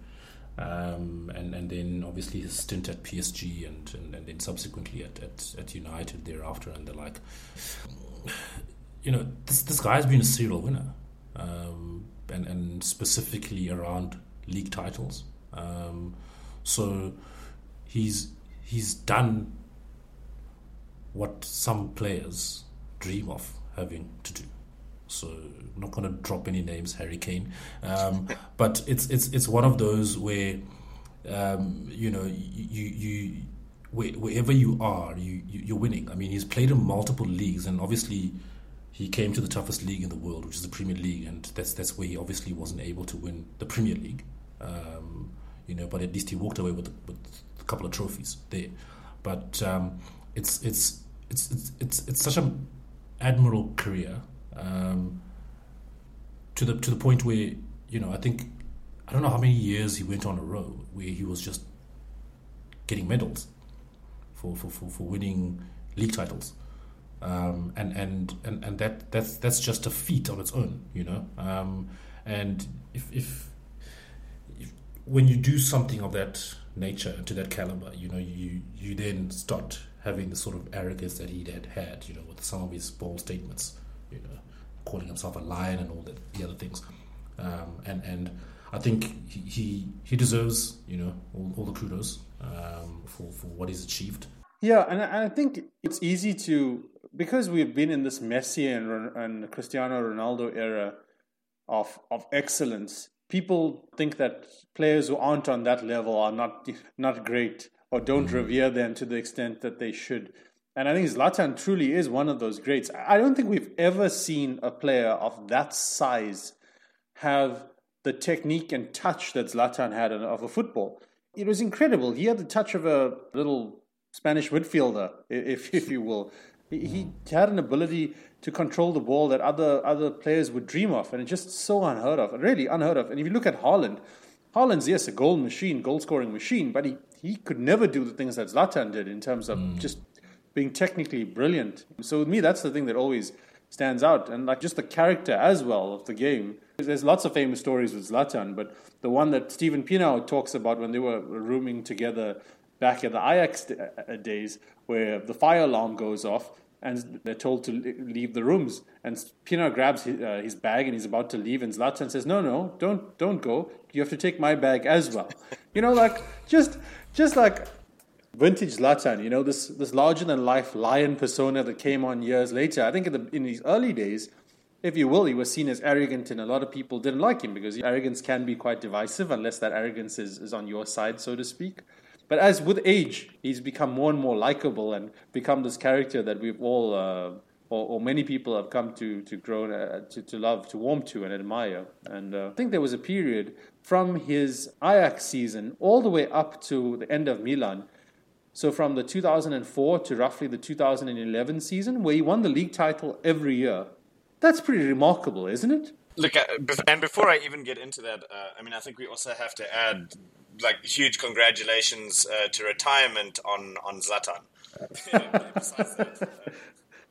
S2: Um, and and then obviously his stint at PSG and, and, and then subsequently at, at, at United thereafter and the like. You know, this this guy's been a serial winner, um, and and specifically around league titles. Um, so he's he's done what some players dream of having to do. So I'm not going to drop any names, Harry Kane, um, but it's it's it's one of those where um, you know you you wherever you are, you, you are winning. I mean, he's played in multiple leagues, and obviously he came to the toughest league in the world, which is the Premier League, and that's that's where he obviously wasn't able to win the Premier League. Um, you know, but at least he walked away with, with a couple of trophies there. But um, it's, it's it's it's it's it's such an admirable career um, to the to the point where you know I think I don't know how many years he went on a row where he was just getting medals for for, for, for winning league titles. Um, and, and, and, and that that's that's just a feat on its own, you know. Um, and if, if when you do something of that nature to that caliber, you know, you you then start having the sort of arrogance that he had had, you know, with some of his bold statements, you know, calling himself a lion and all that, the other things. Um, and and I think he, he, he deserves, you know, all, all the kudos um, for for what he's achieved.
S1: Yeah, and I, I think it's easy to because we've been in this Messi and, and Cristiano Ronaldo era of of excellence. People think that players who aren't on that level are not not great or don't mm-hmm. revere them to the extent that they should. And I think Zlatan truly is one of those greats. I don't think we've ever seen a player of that size have the technique and touch that Zlatan had of a football. It was incredible. He had the touch of a little Spanish midfielder, if if you will. He, had an ability to control the ball that other other players would dream of, and it's just so unheard of, really unheard of. And if you look at Haaland, Haaland's yes a goal machine, goal scoring machine, but he he could never do the things that Zlatan did in terms of mm. just being technically brilliant. So with me, that's the thing that always stands out, and like just the character as well of the game. There's lots of famous stories with Zlatan, but the one that Steven Pienaar talks about when they were rooming together back in the Ajax uh, days, where the fire alarm goes off and they're told to leave the rooms. And Pienaar grabs his, uh, his, bag and he's about to leave, and Zlatan says, "No, no, don't, don't go. You have to take my bag as well." you know, like just, just like vintage Zlatan. You know, this this larger than life lion persona that came on years later. I think in, the, in his early days, if you will, he was seen as arrogant, and a lot of people didn't like him because arrogance can be quite divisive unless that arrogance is, is on your side, so to speak. But as with age, he's become more and more likable and become this character that we've all, uh, or, or, many people have come to to grow uh, to, to love, to warm to, and admire. And uh, I think there was a period from his Ajax season all the way up to the end of Milan. So from the 2004 to roughly the 2011 season, where he won the league title every year. That's pretty remarkable, isn't it?
S3: Look, uh, and before I even get into that, uh, I mean, I think we also have to add like huge congratulations uh, to retirement on on Zlatan. <laughs>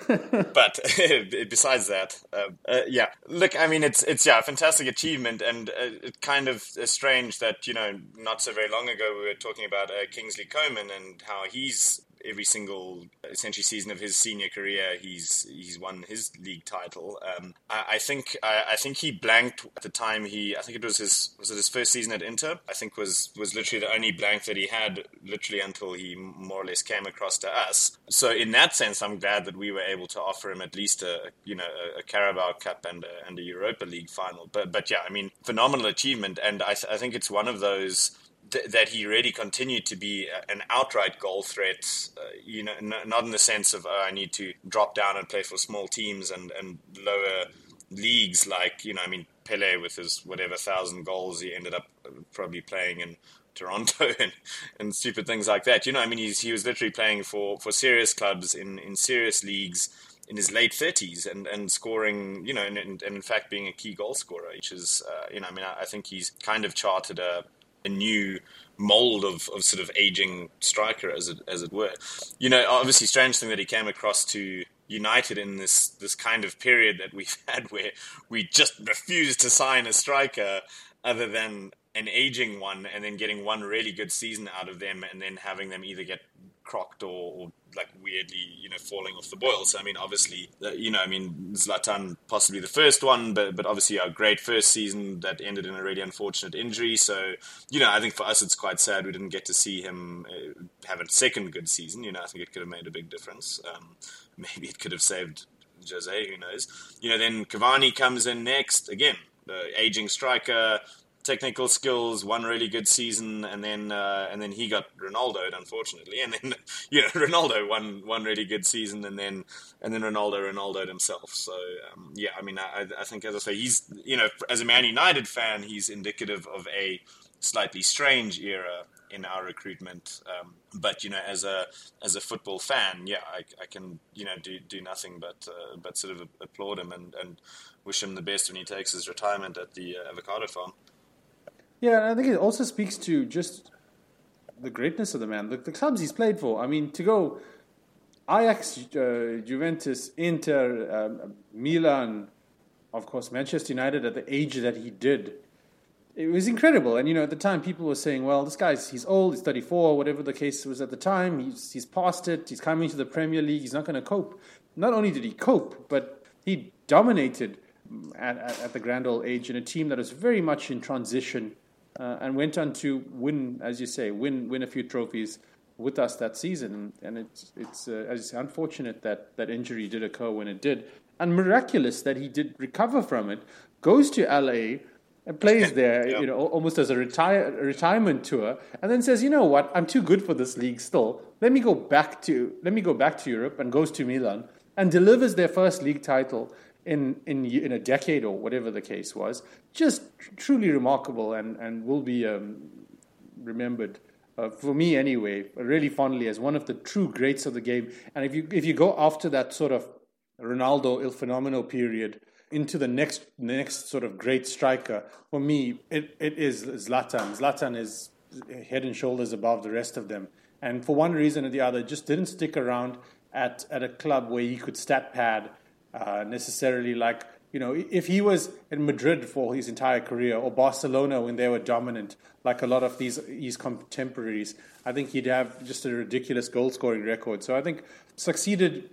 S3: <laughs> but <laughs> besides that, uh, uh, yeah. Look, I mean, it's it's yeah, a fantastic achievement, and uh, it's kind of strange that you know, not so very long ago we were talking about uh, Kingsley Coman and how he's every single essentially season of his senior career, he's he's won his league title. Um, I, I, think I, I, think he blanked at the time. He I think it was his was it his first season at Inter. I think was was literally the only blank that he had literally until he more or less came across to us. So in that sense, I'm glad that we were able to offer him at least a you know a, a Carabao Cup and a, and a Europa League final. But but yeah, I mean phenomenal achievement, and I, th- I think it's one of those th- that he really continued to be an outright goal threat. Uh, you know, n- not in the sense of oh, I need to drop down and play for small teams and, and lower leagues. Like you know, I mean Pele with his whatever thousand goals, he ended up probably playing in Toronto <laughs> and, and stupid things like that. You know, I mean, he's, he was literally playing for, for serious clubs in, in serious leagues in his late 30s and, and scoring, you know, and, and, in fact being a key goal scorer, which is, uh, you know, I mean, I, I, think he's kind of charted a, a new mold of, of sort of aging striker, as it as it were. You know, obviously, strange thing that he came across to United in this this kind of period that we've <laughs> had where we just refuse to sign a striker other than an aging one and then getting one really good season out of them and then having them either get crocked or, or like weirdly, you know, falling off the boil. So I mean, obviously, uh, you know, I mean, Zlatan possibly the first one, but but obviously a great first season that ended in a really unfortunate injury. So you know, I think for us it's quite sad we didn't get to see him uh, have a second good season. You know, I think it could have made a big difference. Um, <laughs> maybe it could have saved Jose. Who knows? You know, then Cavani comes in next again. The aging striker, technical skills, one really good season, and then uh, and then he got Ronaldo, unfortunately, and then <laughs> you know Ronaldo won one really good season, and then and then Ronaldo Ronaldo himself. So um, yeah, I mean, I, I think as I say, he's you know as a Man United fan, he's indicative of a slightly strange era in our recruitment. Um, but you know, as a as a football fan, yeah, I, I can you know do do nothing but uh, but sort of applaud him and, and wish him the best when he takes his retirement at the uh, avocado farm.
S1: Yeah, and I think it also speaks to just the greatness of the man, the, the clubs he's played for. I mean, to go Ajax, uh, Juventus, Inter, um, Milan, of course, Manchester United at the age that he did. It was incredible. And, you know, at the time, people were saying, well, this guy's, he's old, he's 34, whatever the case was at the time. He's, he's past it. He's coming to the Premier League. He's not going to cope. Not only did he cope, but he dominated at, at, at the grand old age in a team that was very much in transition uh, and went on to win, as you say, win win a few trophies with us that season. And it's it's, uh, it's unfortunate that that injury did occur when it did, and miraculous that he did recover from it. Goes to LA and plays there, <laughs> yeah. you know, almost as a retire retirement tour, and then says, you know what, I'm too good for this league still. Let me go back to let me go back to Europe and goes to Milan and delivers their first league title in, in, in a decade or whatever the case was. Just truly remarkable and, and will be um, remembered. Uh, for me anyway, really fondly as one of the true greats of the game. And if you if you go after that sort of Ronaldo Il Fenomeno period into the next next sort of great striker, for me it, it is Zlatan. Zlatan is head and shoulders above the rest of them. And for one reason or the other, just didn't stick around at, at a club where he could stat pad uh, necessarily like you know if he was in Madrid for his entire career or Barcelona when they were dominant, like a lot of these his contemporaries, I think he'd have just a ridiculous goal scoring record. So I think succeeded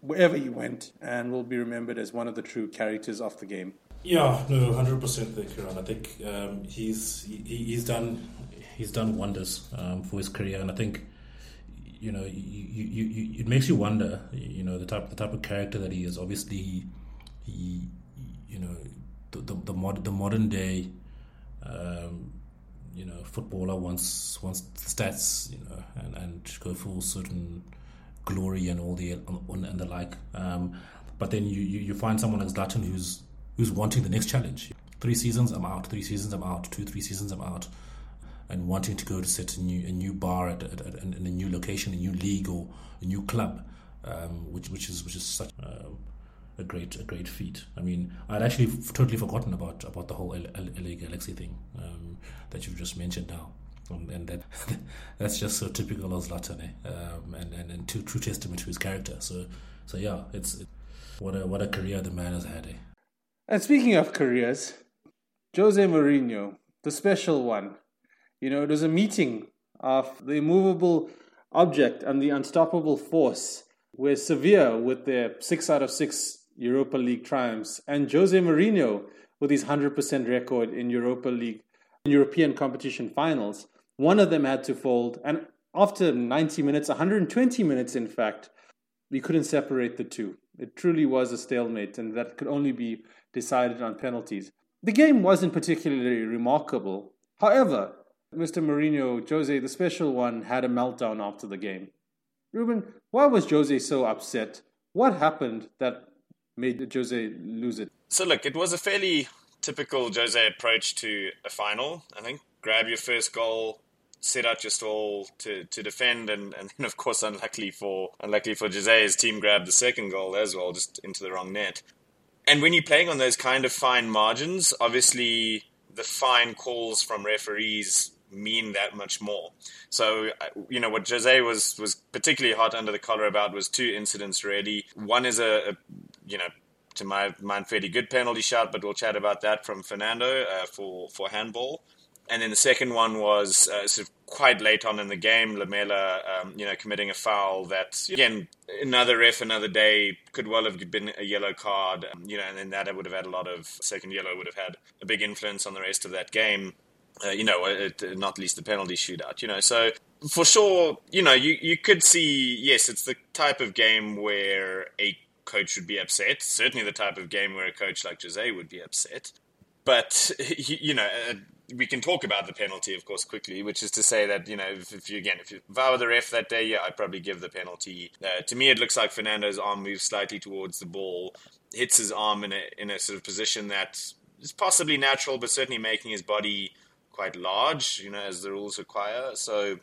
S1: wherever he went and will be remembered as one of the true characters of the game.
S2: Yeah, no, hundred percent there, Kieran. I think um, he's he, he's done he's done wonders um, for his career, and I think you know, you, you, you, it makes you wonder, you know, the type the type of character that he is. Obviously, he, you know, the the, the, mod, the modern day, um, you know, footballer wants wants stats, you know, and, and go for certain glory and all the and the like. Um, but then you, you, you find someone like Zlatan who's who's wanting the next challenge. Three seasons, I'm out. Three seasons, I'm out. Two, three seasons, I'm out and wanting to go to set a new a new bar at, at, at, in a new location, a new league or a new club, um, which which is which is such um, a great a great feat. I mean, I'd actually f- totally forgotten about about the whole LA Galaxy thing um, that you've just mentioned now. Um, and that <laughs> that's just so typical of Zlatan, eh? um, and and, and true, true testament to his character. So so yeah, it's it, what a what a career the man has had. Eh?
S1: And speaking of careers, Jose Mourinho, the special one, you know, it was a meeting of the immovable object and the unstoppable force, where Sevilla, with their six out of six Europa League triumphs, and Jose Mourinho, with his 100% record in Europa League, European competition finals, one of them had to fold. And after 90 minutes, 120 minutes, in fact, we couldn't separate the two. It truly was a stalemate, and that could only be decided on penalties. The game wasn't particularly remarkable. However, Mr. Mourinho, Jose, the special one, had a meltdown after the game. Ruben, why was Jose so upset? What happened that made Jose lose it?
S3: So, look, it was a fairly typical Jose approach to a final. I think grab your first goal, set out your stall to, to defend, and, and then, of course, unluckily for unluckily for Jose, his team grabbed the second goal as well, just into the wrong net. And when you're playing on those kind of fine margins, obviously the fine calls from referees mean that much more. So, uh, you know, what Jose was was particularly hot under the collar about was two incidents really. One is a, a you know, to my mind, fairly good penalty shot, but we'll chat about that from Fernando uh, for for handball. And then the second one was uh, sort of quite late on in the game, Lamela, um, you know, committing a foul that, again, another ref, another day, could well have been a yellow card, um, you know, and then that would have had a lot of second yellow, would have had a big influence on the rest of that game. Uh, you know, it, not least the penalty shootout, you know. So for sure, you know, you, you could see, yes, it's the type of game where a coach would be upset. Certainly the type of game where a coach like Jose would be upset. But, <laughs> you know, uh, we can talk about the penalty, of course, quickly, which is to say that, you know, if, if you, again, if you vow the ref that day, yeah, I'd probably give the penalty. Uh, to me, it looks like Fernando's arm moves slightly towards the ball, hits his arm in a, in a sort of position that is possibly natural, but certainly making his body quite large, you know, as the rules require. So,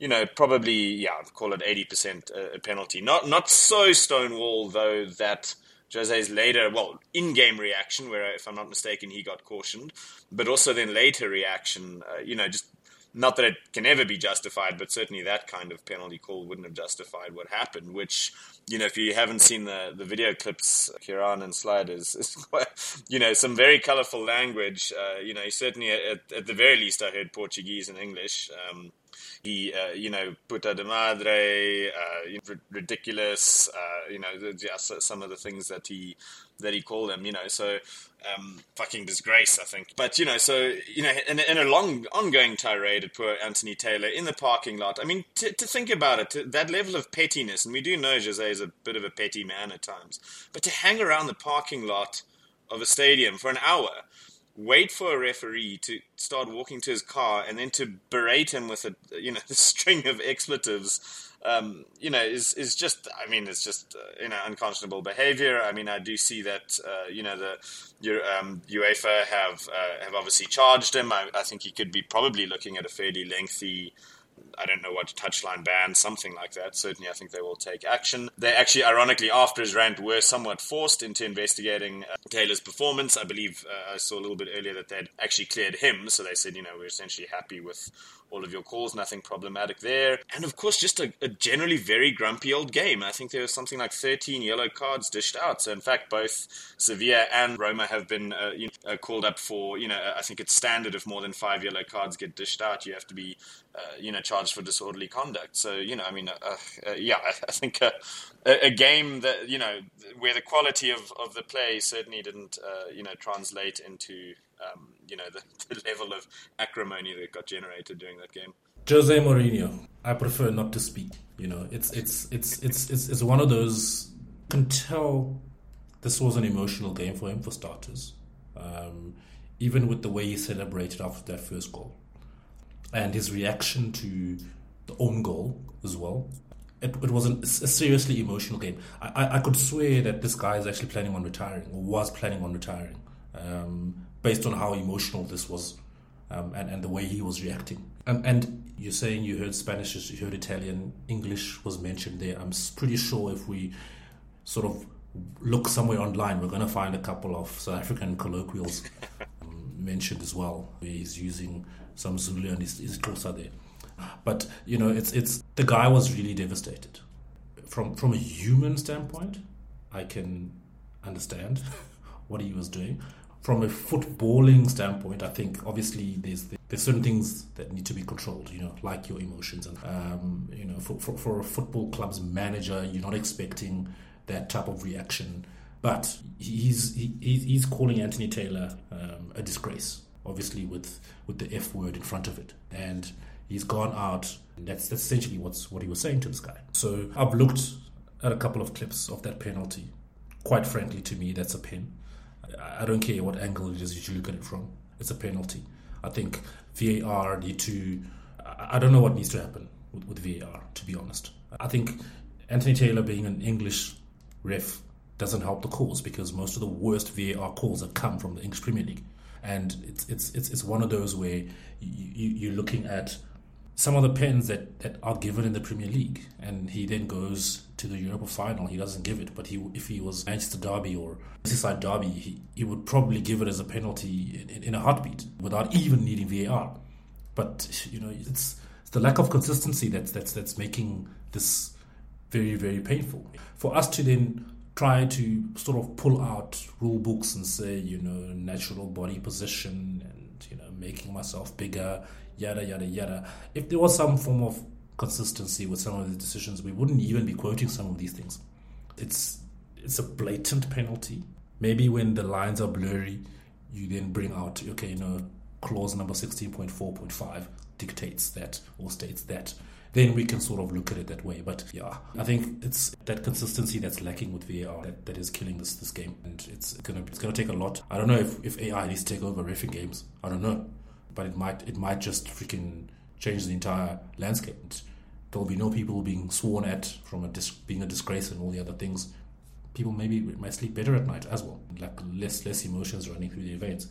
S3: you know, probably, yeah, call it 80% a penalty. Not, not so stonewall, though, that Jose's later, well, in-game reaction, where if I'm not mistaken, he got cautioned, but also then later reaction, uh, you know, just not that it can ever be justified, but certainly that kind of penalty call wouldn't have justified what happened. Which, you know, if you haven't seen the, the video clips, Kieran and Sliders, is <laughs> quite, you know, some very colourful language. Uh, you know, certainly at, at, the very least, I heard Portuguese and English. Um, he, uh, you know, puta de madre, uh, ridiculous, uh, you know, yeah, some of the things that he that he called them, you know, so um, fucking disgrace, I think. But you know, so you know, in, in, a long ongoing tirade at poor Anthony Taylor in the parking lot. I mean, to, to think about it, that level of pettiness, and we do know Jose is a bit of a petty man at times, but to hang around the parking lot of a stadium for an hour wait for a referee to start walking to his car and then to berate him with a you know <laughs> a string of expletives um, you know is is just I mean it's just uh, you know unconscionable behavior. I mean I do see that uh, you know the your, um, UEFA have uh, have obviously charged him. I, I think he could be probably looking at a fairly lengthy I don't know what touchline ban, something like that. Certainly, I think they will take action. They actually, ironically, after his rant, were somewhat forced into investigating uh, Taylor's performance. I believe uh, I saw a little bit earlier that they'd actually cleared him, so they said, you know, we're essentially happy with all of your calls, nothing problematic there. And of course, just a, a, generally very grumpy old game. I think there was something like 13 yellow cards dished out. So, in fact, both Sevilla and Roma have been uh, you know, uh, called up for, you know, I think it's standard if more than five yellow cards get dished out, you have to be, uh, you know, charged for disorderly conduct. So, you know, I mean, uh, uh, yeah, I think a, a, game that, you know, where the quality of, of the play certainly didn't, you know, translate into um, you know, <laughs> the, the level of acrimony that got generated during that game.
S2: Jose Mourinho, I prefer not to speak. You know, it's it's it's it's it's, it's one of those. Can tell this was an emotional game for him for starters. Um, even with the way he celebrated after that first goal, and his reaction to the own goal as well. It, it was an, a seriously emotional game. I, I, I, could swear that this guy is actually planning on retiring or was planning on retiring. Um, based on how emotional this was um, and, and the way he was reacting. Um, and you're saying you heard Spanish, you heard Italian, English was mentioned there. I'm pretty sure if we sort of look somewhere online, we're going to find a couple of South African colloquials um, mentioned as well, where he's using some Zulu and his, his Xhosa there. But you know, it's it's the guy was really devastated. From from a human standpoint, I can understand <laughs> what he was doing from a footballing standpoint, I think obviously there's there's certain things that need to be controlled. You know, like your emotions, and um, you know, for, for, for a football club's manager, you're not expecting that type of reaction. But he's he, he's calling Anthony Taylor um, a disgrace, obviously with with the F word in front of it, and he's gone out. that's that's essentially what's what he was saying to this guy. So I've looked at a couple of clips of that penalty. Quite frankly, to me, that's a pin. I don't care what angle it is you look at it from. It's a penalty. I think VAR need to. I don't know what needs to happen with, with VAR. To be honest, I think Anthony Taylor being an English ref doesn't help the cause because most of the worst VAR calls have come from the English Premier League, and it's it's it's, it's one of those where you, you, you're looking at some of the pens that, that are given in the Premier League, and he then goes to the Europa final. He doesn't give it, but he if he was Manchester Derby or Merseyside Derby, he, he would probably give it as a penalty in, in, a heartbeat without even needing VAR. But you know, it's, it's the lack of consistency that's that's that's making this very very painful for us to then try to sort of pull out rule books and say, you know, natural body position and you know making myself bigger, yada yada yada. If there was some form of consistency with some of the decisions, we wouldn't even be quoting some of these things. It's it's a blatant penalty. Maybe when the lines are blurry, you then bring out okay, you know, clause number sixteen point four point five dictates that or states that. Then we can sort of look at it that way. But yeah, I think it's that consistency that's lacking with VAR that, that is killing this this game, and it's gonna it's gonna take a lot. I don't know if, if AI needs to take over refing games. I don't know, but it might it might just freaking change the entire landscape. There'll be no people being sworn at from a dis- being a disgrace and all the other things. People maybe might sleep better at night as well, like less less emotions running through the veins.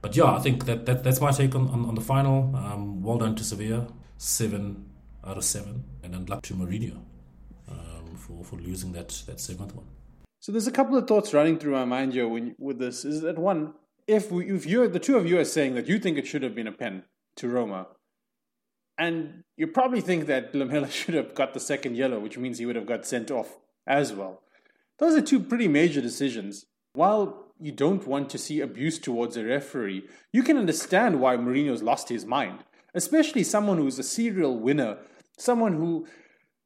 S2: But yeah, I think that, that that's my take on, on, on the final. Um, well done to Sevilla, seven out of seven, and then luck to Mourinho um, for for losing that that seventh one.
S1: So there's a couple of thoughts running through my mind, Joe, when, with this. Is that one, if we, if you're the two of you are saying that you think it should have been a pen to Roma, and you probably think that Lamela <laughs> should have got the second yellow, which means he would have got sent off as well. Those are two pretty major decisions. While you don't want to see abuse towards a referee, you can understand why Mourinho's lost his mind, especially someone who's a serial winner, someone who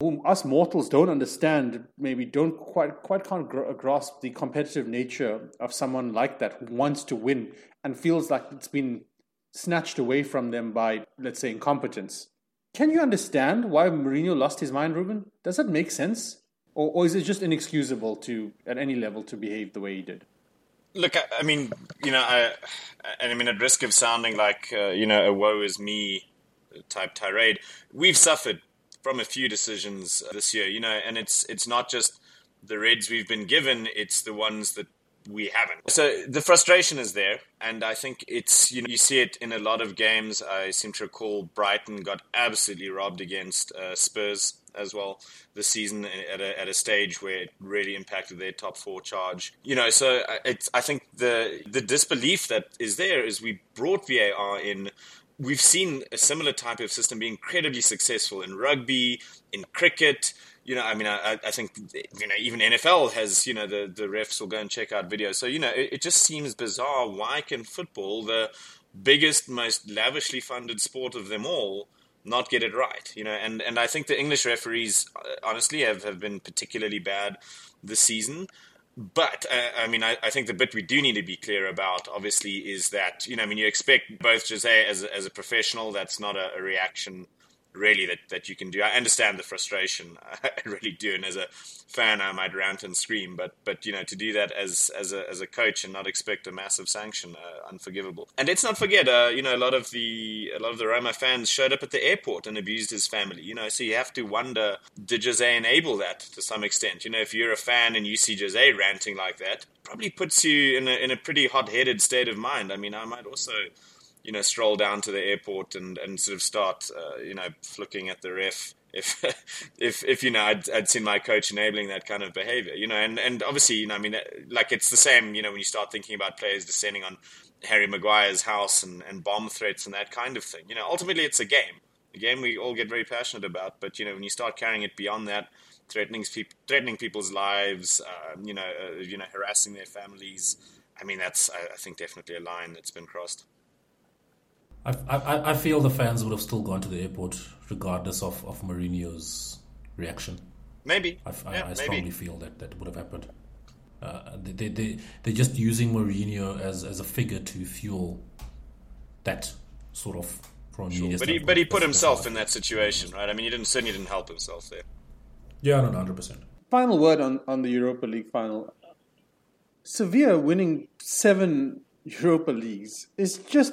S1: whom us mortals don't understand, maybe don't quite quite can't grasp the competitive nature of someone like that who wants to win and feels like it's been snatched away from them by, let's say, incompetence. Can you understand why Mourinho lost his mind, Ruben? Does that make sense? Or, or is it just inexcusable to, at any level, to behave the way he did?
S3: Look, I, I mean, you know, I, and I mean, at risk of sounding like, uh, you know, a woe is me type tirade, we've suffered from a few decisions uh, this year, you know, and it's it's not just the reds we've been given; it's the ones that we haven't. So the frustration is there, and I think it's you know you see it in a lot of games. I seem to recall Brighton got absolutely robbed against uh, Spurs as well this season eh, at a, at a stage where it really impacted their top four charge. You know, so uh, it's I think the the disbelief that is there is we brought VAR in we've seen a similar type of system be incredibly successful in rugby, in cricket. You know, I mean, I, I think you know even NFL has you know the the refs will go and check out videos. So you know, it, it just seems bizarre. Why can football, the biggest, most lavishly funded sport of them all, not get it right? You know, and and I think the English referees uh, honestly have have been particularly bad this season but uh, I mean, I, I, think the bit we do need to be clear about, obviously, is that you know, I mean, you expect both Jose as as a professional. That's not a, a reaction really that, that you can do. I understand the frustration, <laughs> I really do, and as a fan, I might rant and scream. But but you know, to do that as as a as a coach and not expect a massive sanction, uh, unforgivable. And let's not forget, uh, you know, a lot of the a lot of the Roma fans showed up at the airport and abused his family. You know, so you have to wonder, did Jose enable that to some extent? You know, if you're a fan and you see Jose ranting like that, probably puts you in a in a pretty hot headed state of mind. I mean, I might also you know, stroll down to the airport and, and sort of start, uh, you know, looking at the ref if <laughs> if if you know I'd, I'd seen my coach enabling that kind of behavior you know and and obviously you know I mean like it's the same you know when you start thinking about players descending on Harry Maguire's house and, and bomb threats and that kind of thing. You know ultimately it's a game a game we all get very passionate about but you know when you start carrying it beyond that threatening threatening people's lives uh, you know uh, you know harassing their families I mean that's I, I think definitely a line that's been crossed
S2: I, I, I feel the fans would have still gone to the airport regardless of, of Mourinho's reaction.
S3: Maybe.
S2: I, I, yeah, I strongly maybe. feel that that would have happened. Uh, they, they, they're just using Mourinho as, as a figure to fuel that sort of
S3: from sure. But he, but he put himself in that situation, right? I mean, he didn't certainly didn't help himself there.
S2: Yeah, no, hundred percent.
S1: Final word on, on the Europa League final. Sevilla winning seven Europa Leagues is just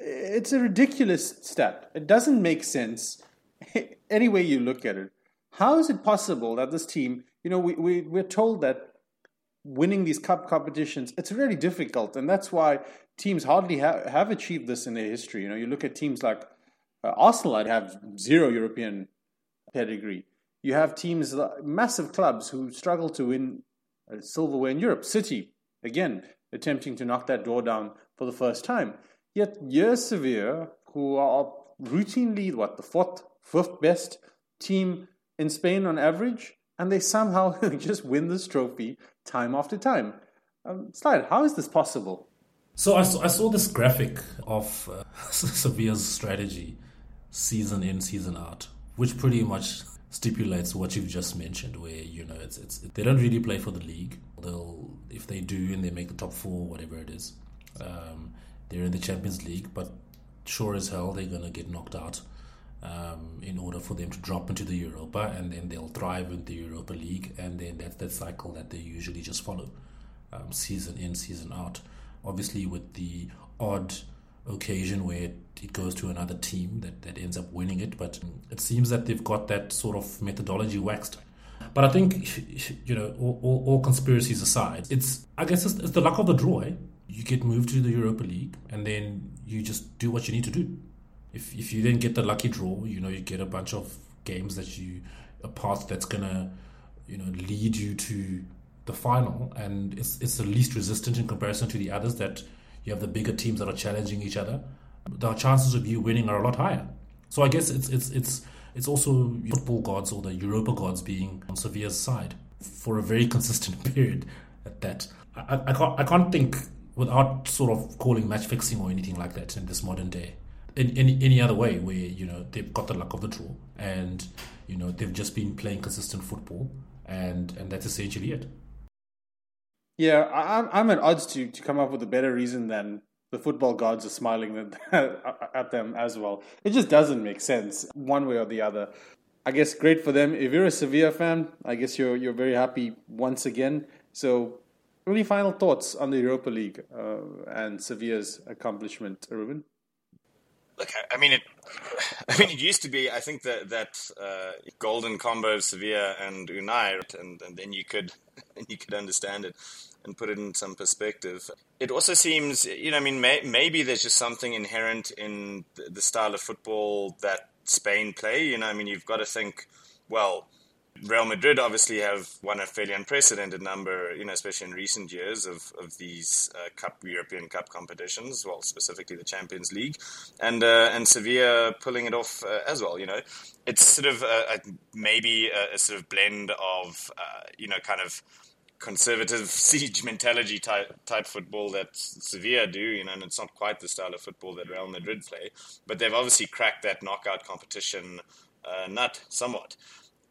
S1: it's a ridiculous stat. It doesn't make sense <laughs> any way you look at it. How is it possible that this team, you know, we, we, we're told that winning these cup competitions, it's really difficult. And that's why teams hardly ha- have achieved this in their history. You know, you look at teams like uh, Arsenal, I'd have zero European pedigree. You have teams, massive clubs who struggle to win uh, silverware in Europe. City, again, attempting to knock that door down for the first time. Yet, you're Sevilla, who are routinely what the fourth, fifth best team in Spain on average, and they somehow <laughs> just win this trophy time after time. Um, Slide, how is this possible?
S2: So I saw, I saw this graphic of uh, <laughs> Sevilla's strategy, season in, season out, which pretty much stipulates what you've just mentioned, where you know it's it's they don't really play for the league. They'll if they do and they make the top four, whatever it is, um, they're in the Champions League. But sure as hell, they're gonna get knocked out um, in order for them to drop into the Europa, and then they'll thrive in the Europa League, and then that's that cycle that they usually just follow, um, season in, season out. Obviously, with the odd occasion where it, it goes to another team that, that ends up winning it, but it seems that they've got that sort of methodology waxed. But I think, you know, all, all, all conspiracies aside, it's I guess it's, it's the luck of the draw. Eh? You get moved to the Europa League, and then you just do what you need to do if if you then get the lucky draw, you know, you get a bunch of games that you a path that's gonna, you know, lead you to the final, and it's it's the least resistant in comparison to the others that you have the bigger teams that are challenging each other. The chances of you winning are a lot higher. So I guess it's it's it's it's also football gods or the Europa gods being on Sevilla's side for a very consistent <laughs> period at that. I, I, can't I can't think without sort of calling match fixing or anything like that in this modern day. In any, any other way where you know they've got the luck of the draw and you know they've just been playing consistent football and and that's essentially it.
S1: Yeah i'm i'm at odds to to come up with a better reason than the football gods are smiling at, <laughs> at them as well. It just doesn't make sense one way or the other. I guess great for them. If you're a sevilla fan i guess you're you're very happy once again. So any final thoughts on the europa league uh, and sevilla's accomplishment ruben
S3: Look, I mean it. <laughs> I mean it used to be. I think that that uh, golden combo of Sevilla and Unai, and, and then you could <laughs> you could understand it and put it in some perspective. It also seems, you know, I mean, may, maybe there's just something inherent in the style of football that Spain play. You know, I mean, you've got to think, well, Real Madrid obviously have won a fairly unprecedented number, you know, especially in recent years of, of these uh, Cup European Cup competitions, well, specifically the Champions League, and uh, and Sevilla pulling it off uh, as well. You know, it's sort of a, a, maybe a, a, sort of blend of uh, you know kind of conservative <laughs> siege mentality type type football that Sevilla do, you know, and it's not quite the style of football that Real Madrid play, but they've obviously cracked that knockout competition uh, nut somewhat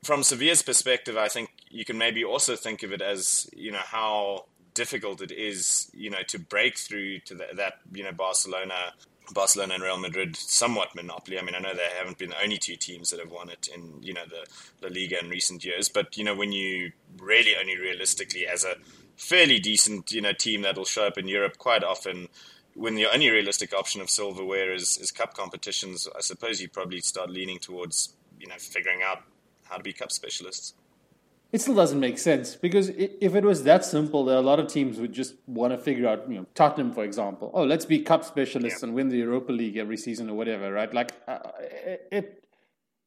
S3: from Sevilla's perspective, I think you can maybe also think of it as you know how difficult it is, you know, to break through to the, that you know Barcelona, Barcelona and Real Madrid somewhat monopoly. I mean, I know they haven't been the only two teams that have won it in you know the La Liga in recent years, but you know when you really only realistically as a fairly decent you know team that'll show up in Europe quite often. When the only realistic option of silverware is, is cup competitions, I suppose you probably start leaning towards you know figuring out how to be cup specialists.
S1: It still doesn't make sense because if it was that simple, there are a lot of teams would just want to figure out, you know, Tottenham, for example. Oh, let's be cup specialists yeah. and win the Europa League every season or whatever, right? Like, uh, it,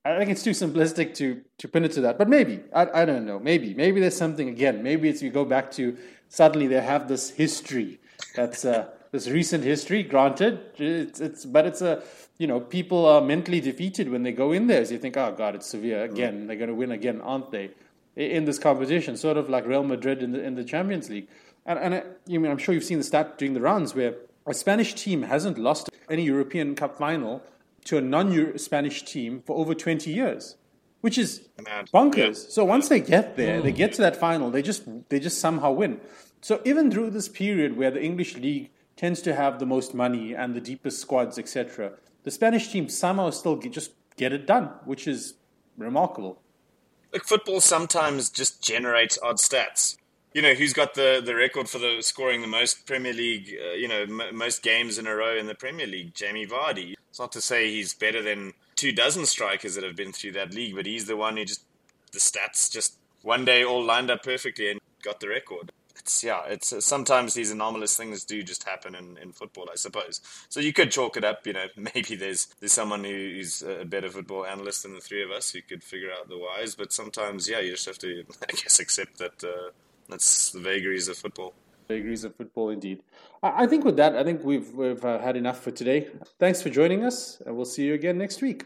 S1: I think it's too simplistic to to pin it to that. But maybe I, I don't know. Maybe maybe there's something again. Maybe it's you go back to suddenly they have this history that's uh, this recent history. Granted, it's, it's but it's a you know, people are mentally defeated when they go in there. So you think, oh God, it's Sevilla mm. again. They're going to win again, aren't they? In this competition, sort of like Real Madrid in the in the Champions League. And and I, you mean I'm sure you've seen the stat during the rounds where a Spanish team hasn't lost any European Cup final to a non-Spanish team for over 20 years, which is bonkers. Yeah. So once they get there, they mm. get to that final, they just they just somehow win. So even through this period where the English league tends to have the most money and the deepest squads, etc the Spanish team somehow still get, just get it done, which is remarkable.
S3: Like football sometimes just generates odd stats. You know, who's got the, the record for the scoring the most Premier League, uh, you know, m- most games in a row in the Premier League? Jamie Vardy. It's not to say he's better than two dozen strikers that have been through that league, but he's the one who just, the stats just one day all lined up perfectly and got the record it's yeah, it's uh, sometimes these anomalous things do just happen in, in football, I suppose. So you could chalk it up. You know, <laughs> maybe there's there's someone who's a better football analyst than the three of us who could figure out the whys. But sometimes, yeah, you just have to, <laughs> I guess, accept that uh, that's the vagaries of football.
S1: Vagaries of football, indeed. I, I think with that, I think we've we've uh, had enough for today. Thanks for joining us, and we'll see you again next week.